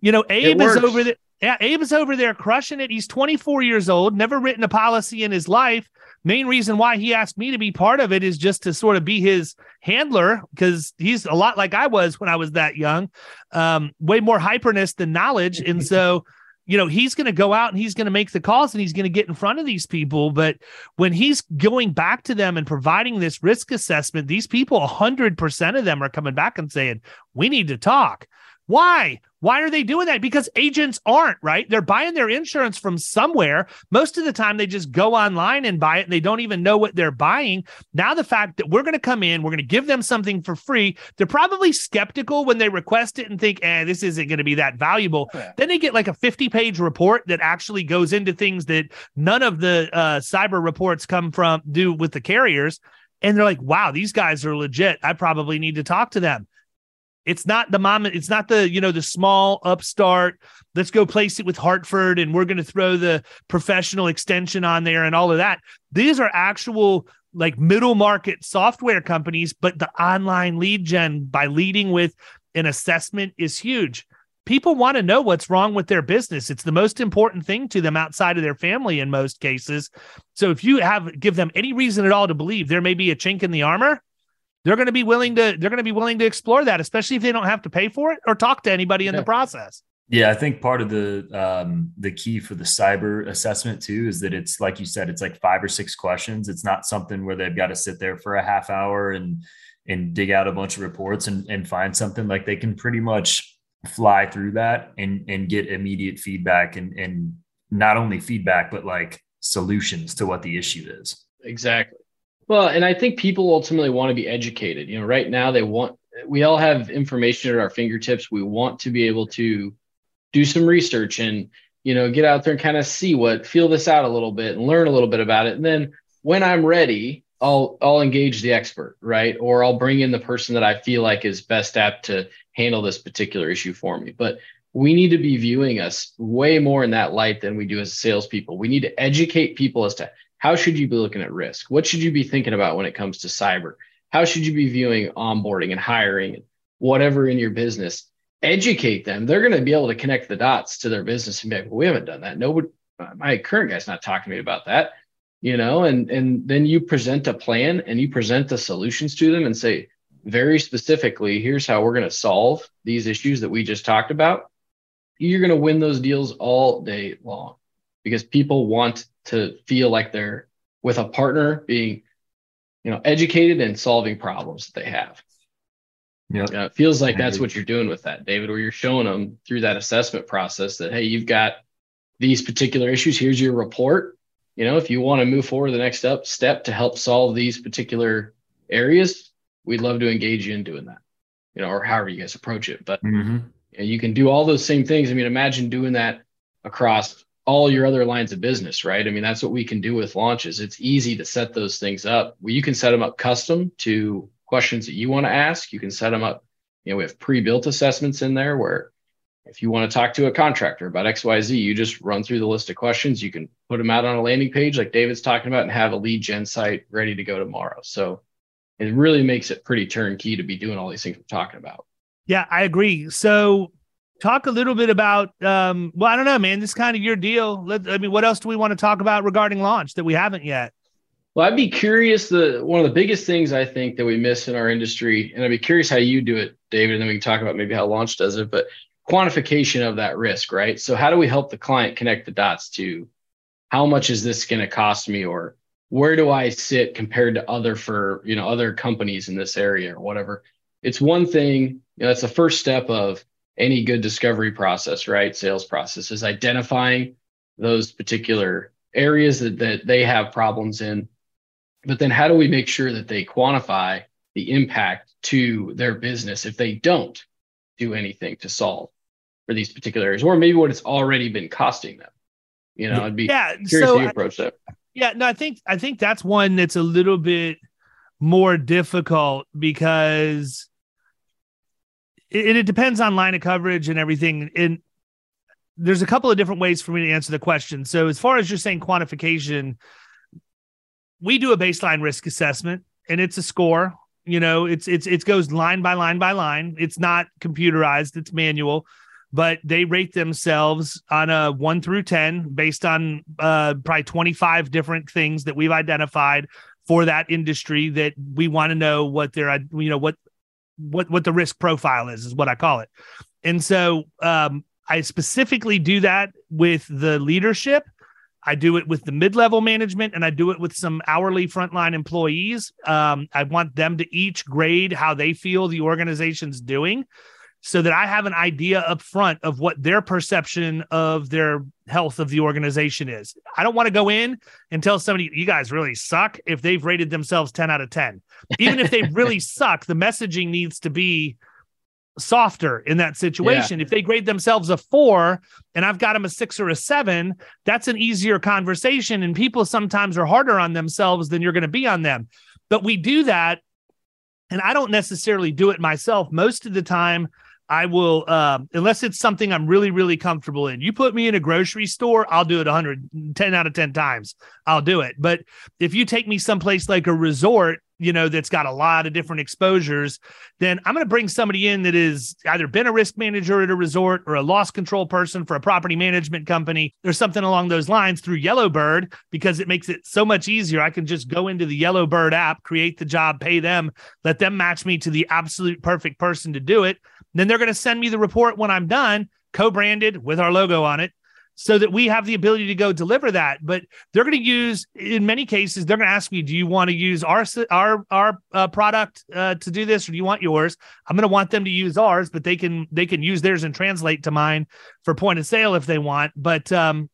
Speaker 3: You know, Abe is over there. Yeah, Abe is over there crushing it. He's 24 years old, never written a policy in his life main reason why he asked me to be part of it is just to sort of be his handler because he's a lot like I was when I was that young, um, way more hyperness than knowledge. And so, you know, he's going to go out and he's going to make the calls and he's going to get in front of these people. But when he's going back to them and providing this risk assessment, these people, 100% of them are coming back and saying, we need to talk. Why? Why are they doing that? Because agents aren't, right? They're buying their insurance from somewhere. Most of the time, they just go online and buy it and they don't even know what they're buying. Now, the fact that we're going to come in, we're going to give them something for free, they're probably skeptical when they request it and think, eh, this isn't going to be that valuable. Yeah. Then they get like a 50 page report that actually goes into things that none of the uh, cyber reports come from, do with the carriers. And they're like, wow, these guys are legit. I probably need to talk to them It's not the mom, it's not the, you know, the small upstart. Let's go place it with Hartford and we're going to throw the professional extension on there and all of that. These are actual like middle market software companies, but the online lead gen by leading with an assessment is huge. People want to know what's wrong with their business. It's the most important thing to them outside of their family in most cases. So if you have give them any reason at all to believe there may be a chink in the armor, they're going to be willing to they're going to be willing to explore that, especially if they don't have to pay for it or talk to anybody in yeah. the process.
Speaker 5: Yeah, I think part of the um, the key for the cyber assessment too is that it's like you said, it's like five or six questions. It's not something where they've got to sit there for a half hour and and dig out a bunch of reports and, and find something. Like they can pretty much fly through that and and get immediate feedback and and not only feedback but like solutions to what the issue is.
Speaker 4: Exactly. Well, and I think people ultimately want to be educated. You know, right now they want we all have information at our fingertips. We want to be able to do some research and you know get out there and kind of see what feel this out a little bit and learn a little bit about it. And then when I'm ready, I'll I'll engage the expert, right? Or I'll bring in the person that I feel like is best apt to handle this particular issue for me. But we need to be viewing us way more in that light than we do as salespeople. We need to educate people as to how should you be looking at risk? What should you be thinking about when it comes to cyber? How should you be viewing onboarding and hiring and whatever in your business? Educate them. They're going to be able to connect the dots to their business and be like, well, we haven't done that. Nobody, my current guy's not talking to me about that, you know, and, and then you present a plan and you present the solutions to them and say, very specifically, here's how we're going to solve these issues that we just talked about. You're going to win those deals all day long because people want to feel like they're with a partner being you know educated and solving problems that they have. Yeah you know, it feels like that's what you're doing with that david where you're showing them through that assessment process that hey you've got these particular issues here's your report. You know if you want to move forward the next step step to help solve these particular areas we'd love to engage you in doing that you know or however you guys approach it. But mm-hmm. you, know, you can do all those same things. I mean imagine doing that across all your other lines of business, right? I mean, that's what we can do with launches. It's easy to set those things up. You can set them up custom to questions that you want to ask. You can set them up. You know, we have pre-built assessments in there where if you want to talk to a contractor about XYZ, you just run through the list of questions. You can put them out on a landing page like David's talking about and have a lead gen site ready to go tomorrow. So it really makes it pretty turnkey to be doing all these things we're talking about.
Speaker 3: Yeah, I agree. So talk a little bit about um, well i don't know man this is kind of your deal. Let, i mean what else do we want to talk about regarding launch that we haven't yet?
Speaker 4: Well i'd be curious the one of the biggest things i think that we miss in our industry and i'd be curious how you do it david and then we can talk about maybe how launch does it but quantification of that risk right? So how do we help the client connect the dots to how much is this going to cost me or where do i sit compared to other for you know other companies in this area or whatever? It's one thing you know that's the first step of any good discovery process, right? Sales process is identifying those particular areas that, that they have problems in. But then how do we make sure that they quantify the impact to their business if they don't do anything to solve for these particular areas, or maybe what it's already been costing them? You know, I'd be yeah, curious so, how you approach that.
Speaker 3: Yeah, no, I think I think that's one that's a little bit more difficult because it, it depends on line of coverage and everything. And there's a couple of different ways for me to answer the question. So as far as you're saying quantification, we do a baseline risk assessment and it's a score. You know, it's it's it goes line by line by line. It's not computerized, it's manual, but they rate themselves on a one through 10 based on uh, probably 25 different things that we've identified for that industry that we want to know what their you know what what what the risk profile is is what I call it. And so um, I specifically do that with the leadership. I do it with the mid-level management and I do it with some hourly frontline employees. Um, I want them to each grade how they feel the organization's doing so that I have an idea up front of what their perception of their health of the organization is. I don't want to go in and tell somebody, you guys really suck if they've rated themselves 10 out of 10. Even if they [laughs] really suck, the messaging needs to be softer in that situation. Yeah. If they grade themselves a four and I've got them a six or a seven, that's an easier conversation. And people sometimes are harder on themselves than you're going to be on them. But we do that And I don't necessarily do it myself. Most of the time, I will, uh, unless it's something I'm really, really comfortable in. You put me in a grocery store, I'll do it 110 out of 10 times. I'll do it. But if you take me someplace like a resort, you know, that's got a lot of different exposures, then I'm going to bring somebody in that is either been a risk manager at a resort or a loss control person for a property management company or something along those lines through Yellowbird because it makes it so much easier. I can just go into the Yellowbird app, create the job, pay them, let them match me to the absolute perfect person to do it. Then they're going to send me the report when I'm done, co branded with our logo on it, so that we have the ability to go deliver that. But they're going to use, in many cases, they're going to ask me, "Do you want to use our our our uh, product uh, to do this, or do you want yours?" I'm going to want them to use ours, but they can they can use theirs and translate to mine for point of sale if they want. But um,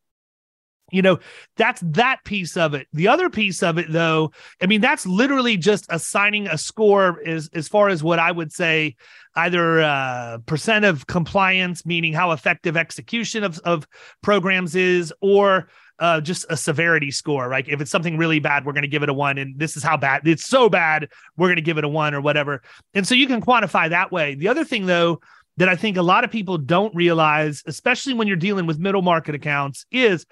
Speaker 3: you know that's that piece of it the other piece of it though i mean that's literally just assigning a score as as far as what i would say either uh, percent of compliance meaning how effective execution of, of programs is or uh, just a severity score. Like if it's something really bad we're going to give it a one and this is how bad it's so bad we're going to give it a one or whatever. And so you can quantify that way. The other thing though that i think a lot of people don't realize especially when you're dealing with middle market accounts is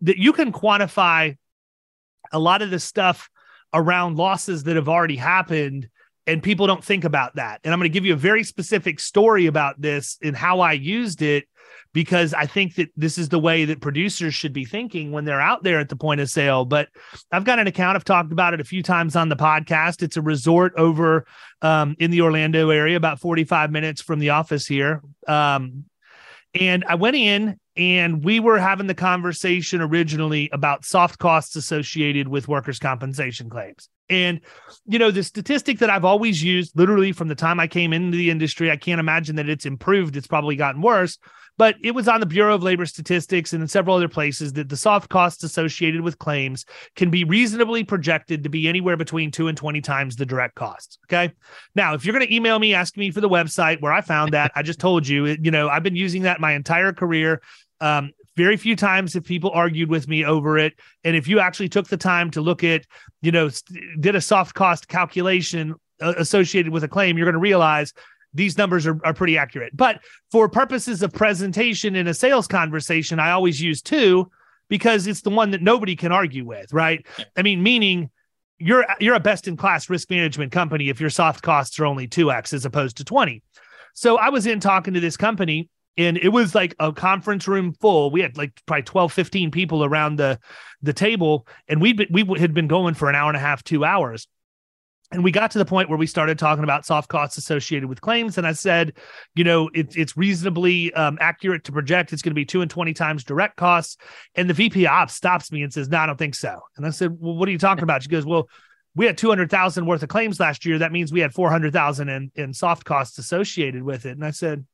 Speaker 3: that you can quantify a lot of the stuff around losses that have already happened and people don't think about that. And I'm going to give you a very specific story about this and how I used it because I think that this is the way that producers should be thinking when they're out there at the point of sale. But I've got an account. I've talked about it a few times on the podcast. It's a resort over um, in the Orlando area, about 45 minutes from the office here. Um, and I went in and we were having the conversation originally about soft costs associated with workers' compensation claims. And, you know, the statistic that I've always used literally from the time I came into the industry, I can't imagine that it's improved. It's probably gotten worse, but it was on the Bureau of Labor Statistics and in several other places that the soft costs associated with claims can be reasonably projected to be anywhere between two and 20 times the direct costs. Okay. Now, if you're going to email me, asking me for the website where I found that, I just told you, you know, I've been using that my entire career. Um, very few times have people argued with me over it. And if you actually took the time to look at, you know, did a soft cost calculation uh, associated with a claim, you're going to realize these numbers are, are pretty accurate. But for purposes of presentation in a sales conversation, I always use two because it's the one that nobody can argue with, right? I mean, meaning you're you're a best in class risk management company if your soft costs are only 2x as opposed to 20. So I was in talking to this company and it was like a conference room full. We had like probably 12 15 people around the the table and we we had been going for an hour and a half two hours. And we got to the point where we started talking about soft costs associated with claims and i said you know it, it's reasonably um, accurate to project. It's going to be two and 20 times direct costs. And the vp ops stops me and says no i don't think so. And i said well what are you talking about? She goes well we had 200,000 worth of claims last year. That means we had 400,000 in, in soft costs associated with it. And I said,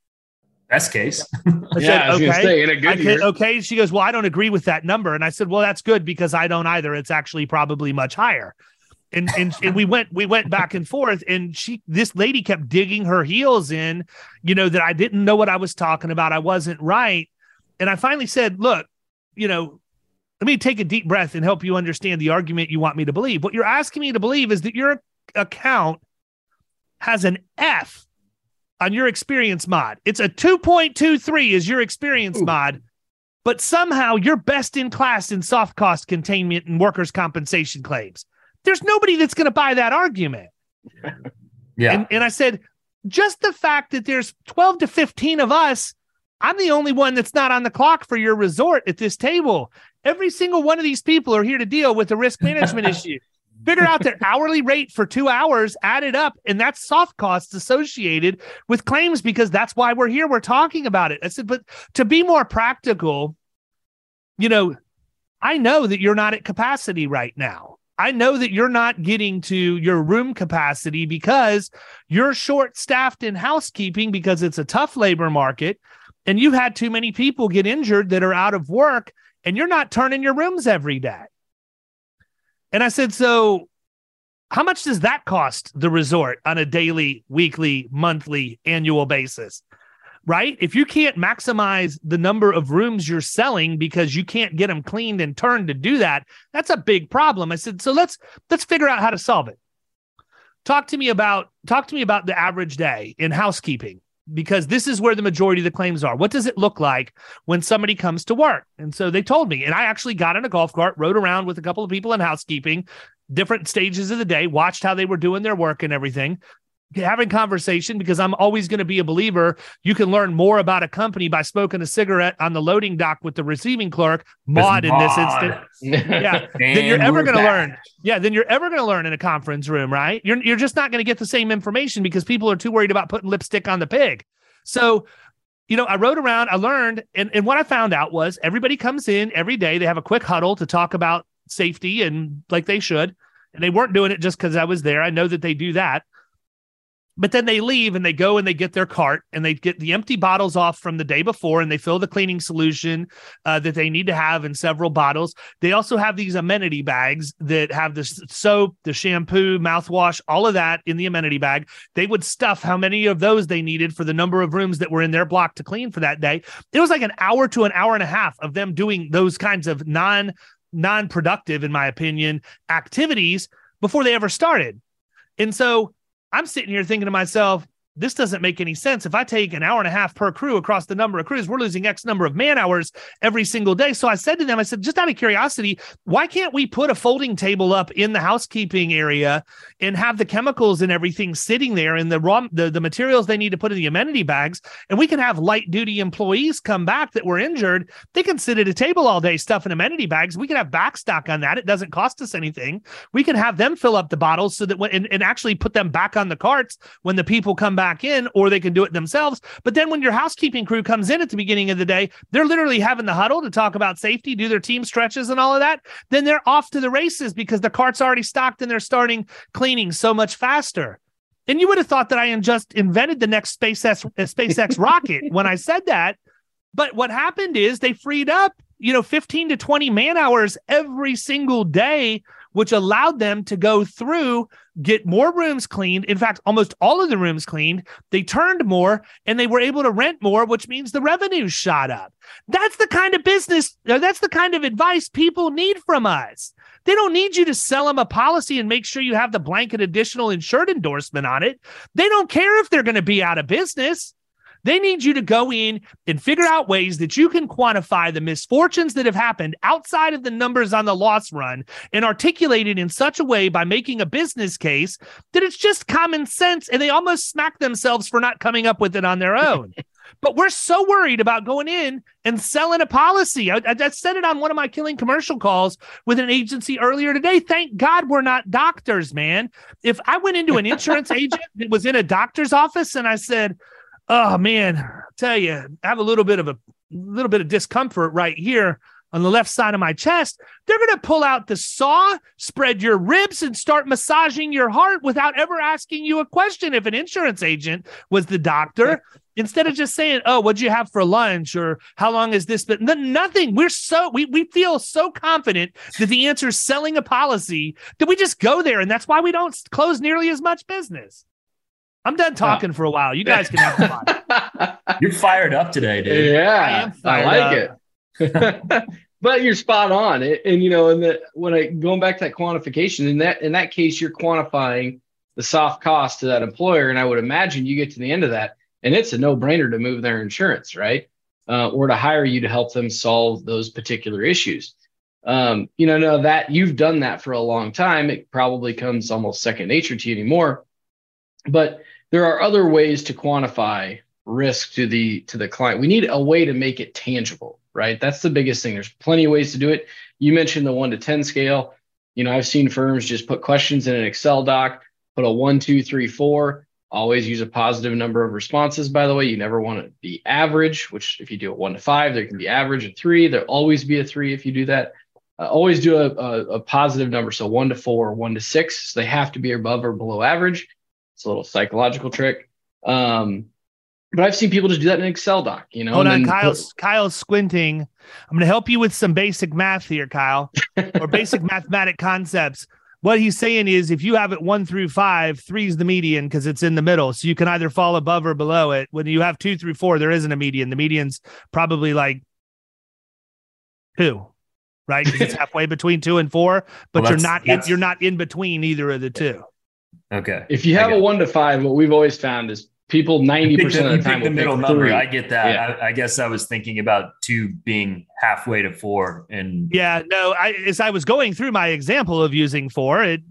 Speaker 5: Best case. [laughs]
Speaker 4: I yeah, said, okay. Say, in a good
Speaker 3: year. okay. She goes, Well, I don't agree with that number. And I said, Well, that's good because I don't either. It's actually probably much higher. And and, and we went we went back and forth and she this lady kept digging her heels in, you know, that I didn't know what I was talking about. I wasn't right. And I finally said, Look, you know, let me take a deep breath and help you understand the argument you want me to believe. What you're asking me to believe is that your account has an F on your experience mod. It's a 2.23 is your experience Ooh. mod, but somehow you're best in class in soft cost containment and workers' compensation claims. There's nobody that's going to buy that argument. [laughs]
Speaker 5: yeah.
Speaker 3: And, and I said, just the fact that there's 12 to 15 of us, I'm the only one that's not on the clock for your resort at this table. Every single one of these people are here to deal with the risk management [laughs] issue figure out their hourly rate for two hours, add it up, and that's soft costs associated with claims because that's why we're here. We're talking about it. I said, but to be more practical, you know, I know that you're not at capacity right now. I know that you're not getting to your room capacity because you're short staffed in housekeeping because it's a tough labor market and you've had too many people get injured that are out of work and you're not turning your rooms every day. And I said, So how much does that cost the resort on a daily, weekly, monthly, annual basis? Right? If you can't maximize the number of rooms you're selling because you can't get them cleaned and turned to do that, that's a big problem. I said, so let's let's figure out how to solve it. talk to me about talk to me about the average day in housekeeping because this is where the majority of the claims are. What does it look like when somebody comes to work? And so they told me, and I actually got in a golf cart, rode around with a couple of people in housekeeping, different stages of the day, watched how they were doing their work and everything having conversation because I'm always going to be a believer. You can learn more about a company by smoking a cigarette on the loading dock with the receiving clerk, Maud in this instance. [laughs] Yeah. then you're ever going to learn. Yeah. Then you're ever going to learn in a conference room, right? You're, you're just not going to get the same information because people are too worried about putting lipstick on the pig. So, you know, I rode around, I learned, and, and what I found out was everybody comes in every day. They have a quick huddle to talk about safety and like they should. And they weren't doing it just because I was there. I know that they do that but then they leave and they go and they get their cart and they get the empty bottles off from the day before and they fill the cleaning solution uh, that they need to have in several bottles. They also have these amenity bags that have the soap, the shampoo, mouthwash, all of that in the amenity bag. They would stuff how many of those they needed for the number of rooms that were in their block to clean for that day. It was like an hour to an hour and a half of them doing those kinds of non non productive, in my opinion, activities before they ever started. And so I'm sitting here thinking to myself, this doesn't make any sense. If I take an hour and a half per crew across the number of crews, we're losing X number of man hours every single day. So I said to them, I said, just out of curiosity, why can't we put a folding table up in the housekeeping area and have the chemicals and everything sitting there and the raw the, the materials they need to put in the amenity bags? And we can have light duty employees come back that were injured. They can sit at a table all day stuffing amenity bags. We can have backstock on that. It doesn't cost us anything. We can have them fill up the bottles so that when and, and actually put them back on the carts when the people come back back in or they can do it themselves. But then when your housekeeping crew comes in at the beginning of the day, they're literally having the huddle to talk about safety, do their team stretches and all of that. Then they're off to the races because the cart's already stocked and they're starting cleaning so much faster. And you would have thought that I just invented the next SpaceX uh, SpaceX rocket when I said that. But what happened is they freed up, you know, 15 to 20 man hours every single day which allowed them to go through, get more rooms cleaned. In fact, almost all of the rooms cleaned. They turned more and they were able to rent more, which means the revenues shot up. That's the kind of business, uh, that's the kind of advice people need from us. They don't need you to sell them a policy and make sure you have the blanket additional insured endorsement on it. They don't care if they're going to be out of business. They need you to go in and figure out ways that you can quantify the misfortunes that have happened outside of the numbers on the loss run and articulate it in such a way by making a business case that it's just common sense and they almost smack themselves for not coming up with it on their own. [laughs] but we're so worried about going in and selling a policy. I, I, said it on one of my killing commercial calls with an agency earlier today. Thank God we're not doctors, man. If I went into an insurance [laughs] agent that was in a doctor's office and I said, oh man, I tell you, I have a little bit of a little bit of discomfort right here on the left side of my chest. They're going to pull out the saw, spread your ribs, and start massaging your heart without ever asking you a question. If an insurance agent was the doctor, instead of just saying, "Oh, what'd you have for lunch?" or "How long has this been?" nothing. We're so we we feel so confident that the answer is selling a policy that we just go there, and that's why we don't close nearly as much business. I'm done talking for a while. You guys can have fun. [laughs]
Speaker 5: You're fired up today, dude.
Speaker 4: Yeah, I, I like it. [laughs] but you're spot on. And, and you know, and the when I going back to that quantification, in that in that case, you're quantifying the soft cost to that employer, and I would imagine you get to the end of that, and it's a no brainer to move their insurance, right? Uh, or to hire you to help them solve those particular issues. Um, you know, know that you've done that for a long time. It probably comes almost second nature to you anymore. But there are other ways to quantify risk to the to the client. We need a way to make it tangible, right? That's the biggest thing. There's plenty of ways to do it. You mentioned the one to 10 scale. You know, I've seen firms just put questions in an Excel doc, put a one, two, three, four. Always use a positive number of responses, by the way. You never want to be average, which if you do a one to five, there can be average and three. There'll always be a three if you do that. Uh, always do a, a, a positive number. So one to four, one to six. So they have to be above or below average. It's a little psychological trick. Um, but I've seen people just do that in an Excel doc, you know.
Speaker 3: Hold on, Kyle's put... Kyle's squinting. I'm going to help you with some basic math here, Kyle, or [laughs] basic mathematic concepts. What he's saying is, if you have it one through five, three is the median because it's in the middle, so you can either fall above or below it. When you have two through four, there isn't a median. The median's probably like two, right? Because it's [laughs] halfway between two and four, but well, you're not in, you're not in between either of the two.
Speaker 5: Okay.
Speaker 4: If you have a one to five, what we've always found is people 90% of the time
Speaker 5: the middle number. Three. I get that. Yeah. I, I, guess I was thinking about two being halfway to four. And
Speaker 3: yeah, no, I as I was going through my example of using four, it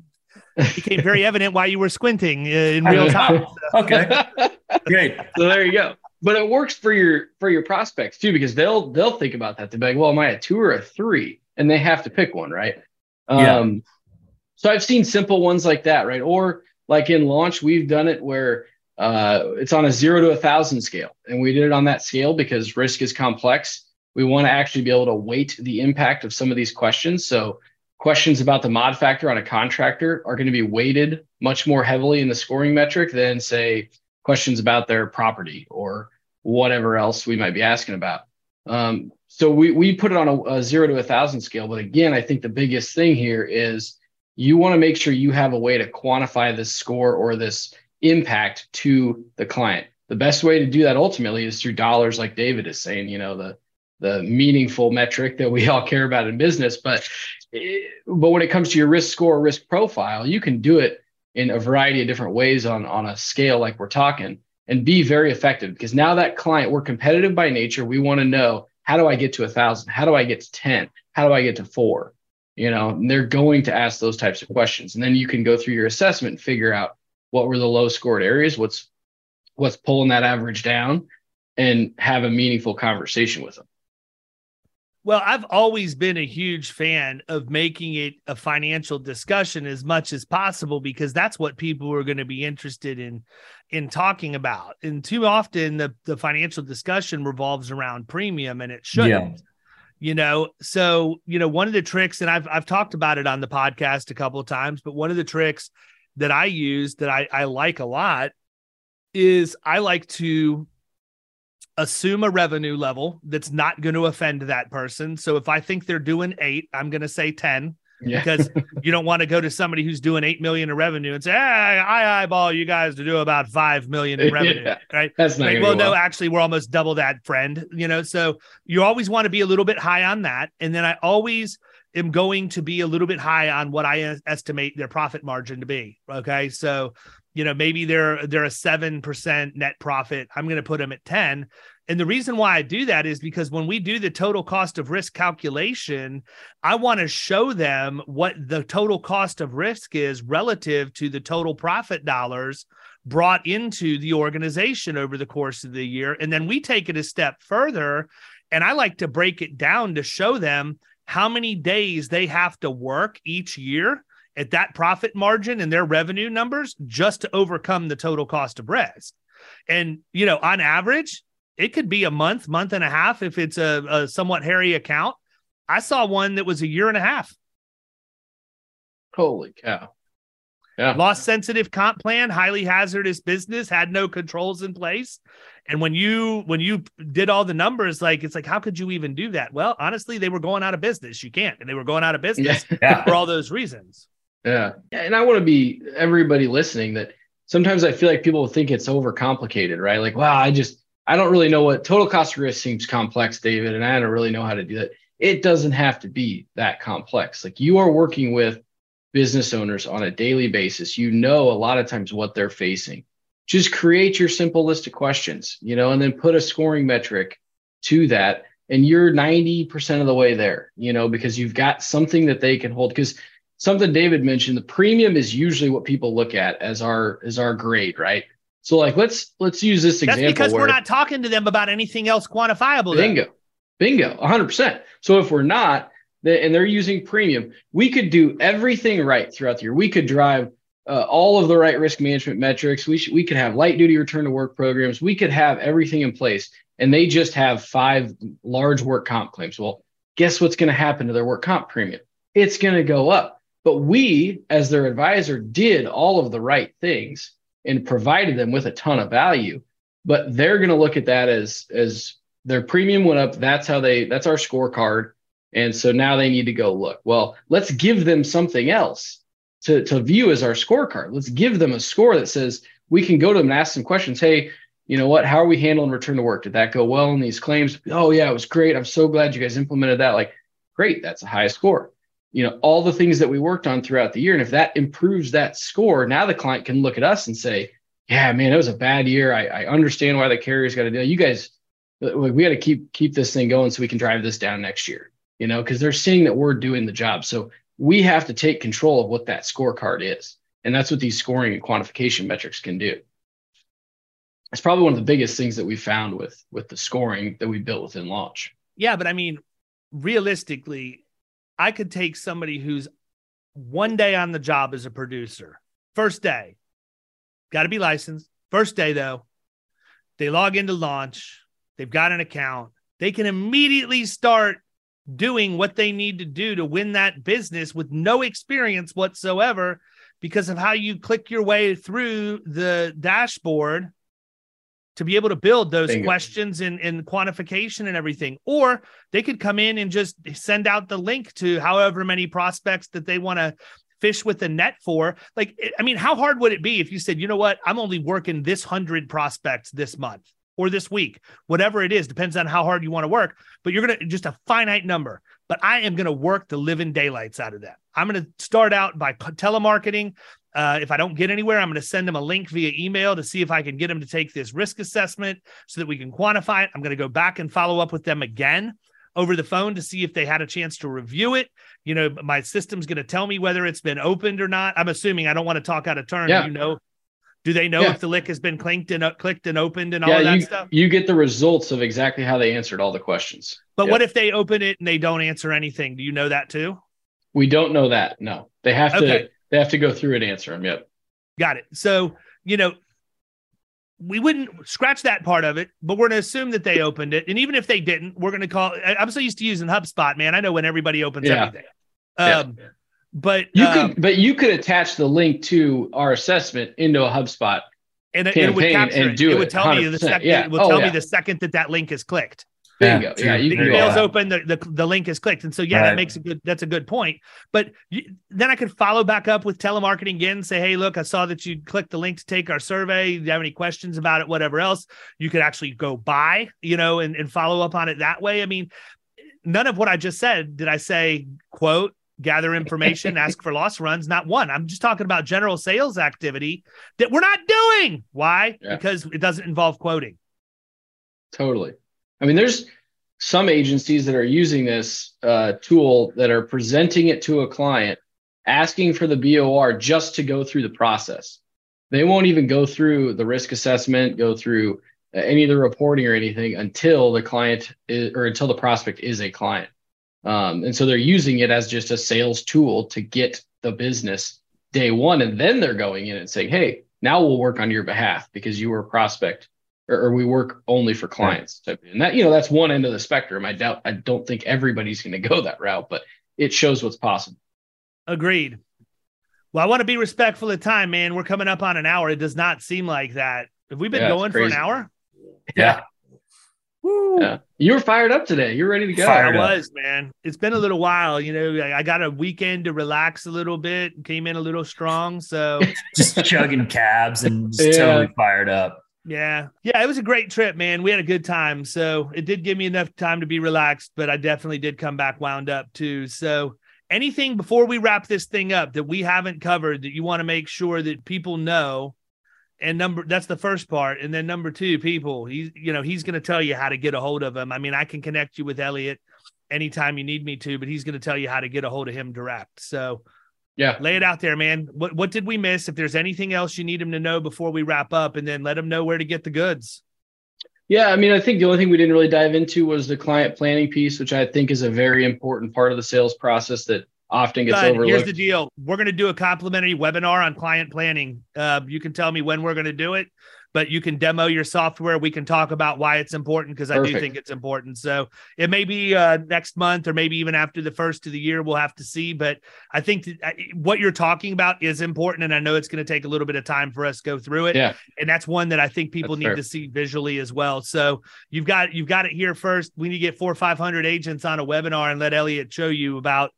Speaker 3: became very [laughs] evident why you were squinting uh, in real [laughs] time.
Speaker 5: So. okay. [laughs] Great.
Speaker 4: So there you go. But it works for your for your prospects too, because they'll they'll think about that. They're like, well, am I a two or a three? And they have to pick one, right? Yeah. So I've seen simple ones like that, right? Or like in launch, we've done it where uh, it's on a zero to a thousand scale, and we did it on that scale because risk is complex. We want to actually be able to weight the impact of some of these questions. So questions about the mod factor on a contractor are going to be weighted much more heavily in the scoring metric than say questions about their property or whatever else we might be asking about. Um, so we we put it on a, a zero to a thousand scale. But again, I think the biggest thing here is you want to make sure you have a way to quantify this score or this impact to the client. The best way to do that ultimately is through dollars, like David is saying, you know, the the meaningful metric that we [laughs] all care about in business. But but when it comes to your risk score, risk profile, you can do it in a variety of different ways on on a scale like we're talking and be very effective. Because now that client we're competitive by nature. We want to know how do i get to a thousand? How do i get to 10 how do i get to four you know and they're going to ask those types of questions and then you can go through your assessment and figure out what were the low scored areas what's what's pulling that average down and have a meaningful conversation with them
Speaker 3: well, I've always been a huge fan of making it a financial discussion as much as possible because that's what people are going to be interested in in talking about. And too often the the financial discussion revolves around premium and it shouldn't. Yeah. You know, so you know, one of the tricks, and I've I've talked about it on the podcast a couple of times, but one of the tricks that I use that I, I like a lot is I like to assume a revenue level that's not going to offend that person. So if I think they're doing eight, I'm going to say 10 yeah. because you don't want to go to somebody who's doing 8 million in revenue and say, hey, I eyeball you guys to do about 5 million in [laughs] revenue. Yeah. Right.
Speaker 4: That's not
Speaker 3: like, well, no, well. actually, we're almost double that, friend. You know, so you always want to be a little bit high on that. And then I always am going to be a little bit high on what I estimate their profit margin to be. Okay. So you know maybe they're they're a 7% net profit i'm going to put them at 10 and the reason why i do that is because when we do the total cost of risk calculation i want to show them what the total cost of risk is relative to the total profit dollars brought into the organization over the course of the year and then we take it a step further and i like to break it down to show them how many days they have to work each year at that profit margin and their revenue numbers just to overcome the total cost of risk. And, you know, on average, it could be a month, month and a half if it's a, a somewhat hairy account. I saw one that was a year and a half.
Speaker 4: Holy cow.
Speaker 3: Yeah. Loss sensitive comp plan, highly hazardous business, had no controls in place. And when you when you did all the numbers, like it's like, how could you even do that? Well, honestly, they were going out of business. You can't, and they were going out of business [laughs] yeah. for all those reasons.
Speaker 4: Yeah. And I want to be everybody listening that sometimes I feel like people think it's overcomplicated, right? Like, wow, I just, I don't really know what total cost of risk seems complex, David, and I don't really know how to do that. It doesn't have to be that complex. Like you are working with business owners on a daily basis. You know, a lot of times what they're facing. Just create your simple list of questions, you know, and then put a scoring metric to that. And you're 90% of the way there, you know, because you've got something that they can hold. Because something David mentioned, the premium is usually what people look at as our as our grade, right? So like let's let's use this example.
Speaker 3: That's because we're not talking to them about anything else quantifiable.
Speaker 4: Bingo. Though. Bingo. 100%. So if we're not and they're using premium, we could do everything right throughout the year. We could drive uh, all of the right risk management metrics. We we could have light duty return to work programs. We could have everything in place and they just have five large work comp claims. Well, guess what's going to happen to their work comp premium? It's going to go up but we, as their advisor, did all of the right things and provided them with a ton of value. But they're going to look at that as as their premium went up. That's how they. That's our scorecard. And so now they need to go look. Well, let's give them something else to, to view as our scorecard. Let's give them a score that says we can go to them and ask some questions. Hey, you know what? How are we handling return to work? Did that go well in these claims? Oh, yeah, it was great. I'm so glad you guys implemented that. Like, great. That's a high score. You know, all the things that we worked on throughout the year. And if that improves that score, now the client can look at us and say, yeah, man, it was a bad year. I, I understand why the carrier's got to do. You guys, we got to keep keep this thing going so we can drive this down next year. You know, because they're seeing that we're doing the job. So we have to take control of what that scorecard is, and that's what these scoring and quantification metrics can do. It's probably one of the biggest things that we found with with the scoring that we built within launch.
Speaker 3: Yeah, but I mean, realistically, I could take somebody who's one day on the job as a producer, first day, got to be licensed. First day, though, they log into launch, they've got an account, they can immediately start doing what they need to do to win that business with no experience whatsoever because of how you click your way through the dashboard to be able to build those Bingo. questions and, and quantification and everything. Or they could come in and just send out the link to however many prospects that they want to fish with the net for. Like, I mean, how hard would it be if you said, you know what, I'm only working this hundred prospects this month or this week, whatever it is, depends on how hard you want to work, but you're going to just a finite number. But I am going to work the living daylights out of that. I'm going to start out by telemarketing. Uh, if I don't get anywhere, I'm going to send them a link via email to see if I can get them to take this risk assessment so that we can quantify it. I'm going to go back and follow up with them again over the phone to see if they had a chance to review it. You know, my system's going to tell me whether it's been opened or not. I'm assuming I don't want to talk out of turn. Yeah. You know, do they know yeah. if the link has been clicked and uh, clicked and opened and all yeah, of that
Speaker 4: you,
Speaker 3: stuff?
Speaker 4: You get the results of exactly how they answered all the questions.
Speaker 3: But yep. what if they open it and they don't answer anything? Do you know that too?
Speaker 4: We don't know that. No, they have to. They have to go through and answer them. Yep.
Speaker 3: Got it. So you know, we wouldn't scratch that part of it, but we're going to assume that they opened it. And even if they didn't, we're going to call. I'm so used to using HubSpot, man. I know when everybody opens yeah. everything. Um, yeah. But
Speaker 4: you
Speaker 3: um,
Speaker 4: could, but you could attach the link to our assessment into a HubSpot
Speaker 3: and it, it would capture and do it. It would tell 100%. me the second. Yeah. It would oh, tell yeah. me the second that that link is clicked.
Speaker 4: Bingo. Yeah,
Speaker 3: you the email's open, the, the, the link is clicked. And so, yeah, right. that makes a good, that's a good point. But you, then I could follow back up with telemarketing again and say, hey, look, I saw that you clicked the link to take our survey. Do you have any questions about it? Whatever else, you could actually go buy, you know, and, and follow up on it that way. I mean, none of what I just said did I say, quote, gather information, [laughs] ask for loss runs. Not one. I'm just talking about general sales activity that we're not doing. Why? Yeah. Because it doesn't involve quoting.
Speaker 4: Totally. I mean, there's some agencies that are using this uh, tool that are presenting it to a client, asking for the BOR just to go through the process. They won't even go through the risk assessment, go through uh, any of the reporting or anything until the client is, or until the prospect is a client. Um, and so they're using it as just a sales tool to get the business day one. And then they're going in and saying, hey, now we'll work on your behalf because you were a prospect or, or we work only for clients. Right. And that, you know, that's one end of the spectrum. I doubt, I don't think everybody's going to go that route, but it shows what's possible.
Speaker 3: Agreed. Well, I want to be respectful of time, man. We're coming up on an hour. It does not seem like that. Have we been yeah, going for an hour?
Speaker 4: Yeah. Woo. Yeah. You were fired up today. You're ready to go.
Speaker 3: Fired I was, man. It's been a little while. You know, I got a weekend to relax a little bit. Came in a little strong, so [laughs]
Speaker 5: just chugging cabs and just yeah. totally fired up.
Speaker 3: Yeah. Yeah. It was a great trip, man. We had a good time. So it did give me enough time to be relaxed, but I definitely did come back wound up too. So anything before we wrap this thing up that we haven't covered that you want to make sure that people know and number that's the first part and then number two people he's you know he's going to tell you how to get a hold of him i mean i can connect you with elliot anytime you need me to but he's going to tell you how to get a hold of him direct so
Speaker 4: yeah.
Speaker 3: Lay it out there man. What what did we miss? If there's anything else you need him to know before we wrap up and then let him know where to get the goods.
Speaker 4: Yeah i mean i think the only thing we didn't really dive into was the client planning piece which i think is a very important part of the sales process that often gets overlooked.
Speaker 3: Here's the deal: we're going to do a complimentary webinar on client planning. Uh, you can tell me when we're going to do it but you can demo your software. We can talk about why it's important because I do think it's important. So it may be uh, next month or maybe even after the first of the year. We'll have to see. But I think that, what you're talking about is important, and I know it's going to take a little bit of time for us to go through it.
Speaker 4: Yeah,
Speaker 3: and that's one that I think people that's need fair. to see visually as well. So you've got you've got it here first. We need to get four or five hundred agents on a webinar and let Elliot show you about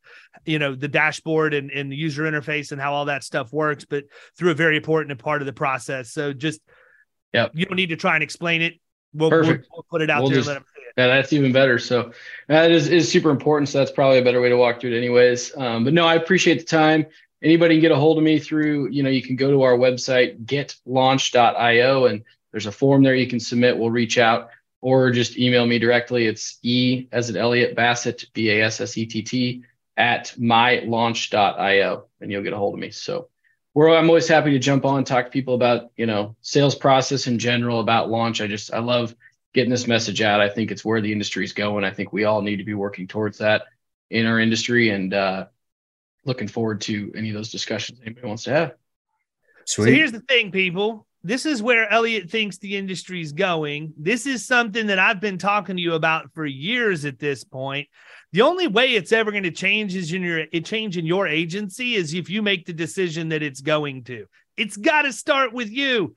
Speaker 3: you know the dashboard and, and the user interface and how all that stuff works but through a very important part of the process so just
Speaker 4: yeah.
Speaker 3: You don't need to try and explain it. We'll, Perfect. We'll, we'll put it out we'll there. Just, let them see it.
Speaker 4: Yeah, that's even better. So that is, is super important. So that's probably a better way to walk through it anyways. Um, but no, I appreciate the time. Anybody can get a hold of me through, you know, you can go to our website, getlaunch.io, and there's a form there you can submit. We'll reach out or just email me directly. It's E as in Elliot Bassett, B A S S E T T at mylaunch.io, and you'll get a hold of me. So we're, I'm always happy to jump on, talk to people about, you know, sales process in general, about launch. I just, I love getting this message out. I think it's where the industry is going. I think we all need to be working towards that in our industry and uh, looking forward to any of those discussions anybody wants to have.
Speaker 3: Sweet. So here's the thing, people. This is where Elliot thinks the industry is going. This is something that I've been talking to you about for years at this point. The only way it's ever going to change is in your it change in your agency is if you make the decision that it's going to. It's got to start with you.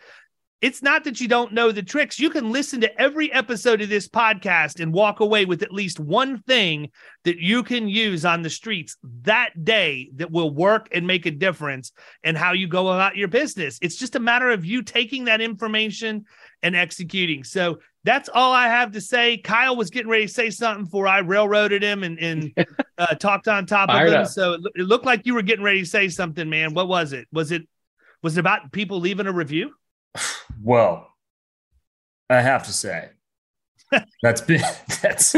Speaker 3: It's not that you don't know the tricks. You can listen to every episode of this podcast and walk away with at least one thing that you can use on the streets that day that will work and make a difference in how you go about your business. It's just a matter of you taking that information and executing. So that's all I have to say. Kyle was getting ready to say something before I railroaded him and, and [laughs] uh, talked on top of him. Up. So it, it looked like you were getting ready to say something, man. What was it? Was it was it about people leaving a review? [sighs]
Speaker 5: Well, I have to say [laughs] that's been [laughs] that's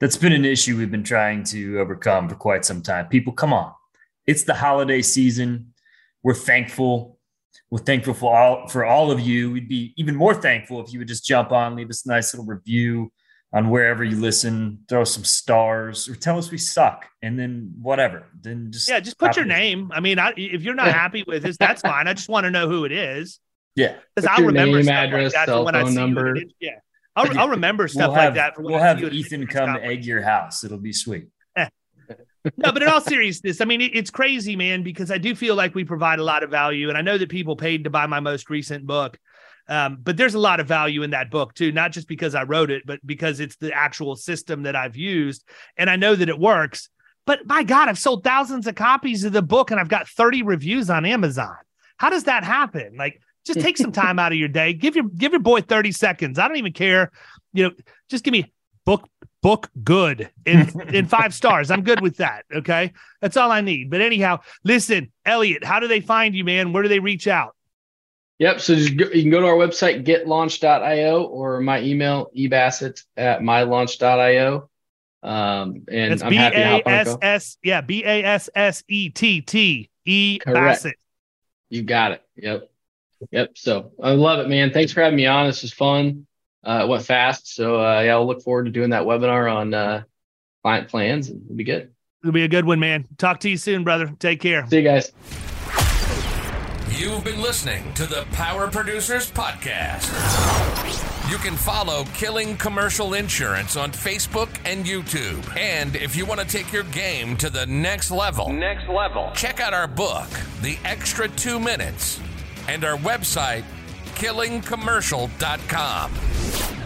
Speaker 5: that's been an issue we've been trying to overcome for quite some time. People, come on. It's the holiday season. We're thankful. We're thankful for all for all of you. We'd be even more thankful if you would just jump on, leave us a nice little review on wherever you listen, throw some stars or tell us we suck and then whatever. Then just
Speaker 3: Yeah, just put your name. I mean, I, if you're not [laughs] happy with this, that's fine. I just want to know who it is.
Speaker 5: Yeah,
Speaker 3: because I'll remember name, address, like cell phone number. yeah, I'll, I'll remember stuff
Speaker 5: we'll have,
Speaker 3: like that.
Speaker 5: we'll have Ethan come egg your house. It'll be sweet. [laughs]
Speaker 3: no, but in all seriousness, I mean, it, it's crazy, man, because I do feel like we provide a lot of value. And I know that people paid to buy my most recent book. Um, but there's a lot of value in that book too, not just because I wrote it, but because it's the actual system that I've used. And I know that it works. But my God, I've sold thousands of copies of the book and I've got 30 reviews on Amazon. How does that happen? Like, just take some time out of your day. Give your give your boy 30 seconds. I don't even care. You know, just give me book book good in in [laughs] five stars. I'm good with that. Okay. That's all I need. But anyhow, listen, Elliot, how do they find you, man? Where do they reach out?
Speaker 4: Yep. So just go, you can go to our website, getlaunch.io, or my email, ebassett at mylaunch.io. Um, and That's I'm happy to hop on a
Speaker 3: Yeah, B A S S E T T E Bassett.
Speaker 4: You got it. Yep. Yep. So I love it, man. Thanks for having me on. This is fun. Uh, it went fast. So uh, yeah, I'll look forward to doing that webinar on uh, client plans and it'll be good.
Speaker 3: It'll be a good one, man. Talk to you soon, brother. Take care.
Speaker 4: See you guys.
Speaker 2: You've been listening to the Power Producers Podcast. You can follow Killing Commercial Insurance on Facebook and YouTube. And if you want to take your game to the next level, next level, check out our book, The Extra Two Minutes and our website, killingcommercial.com.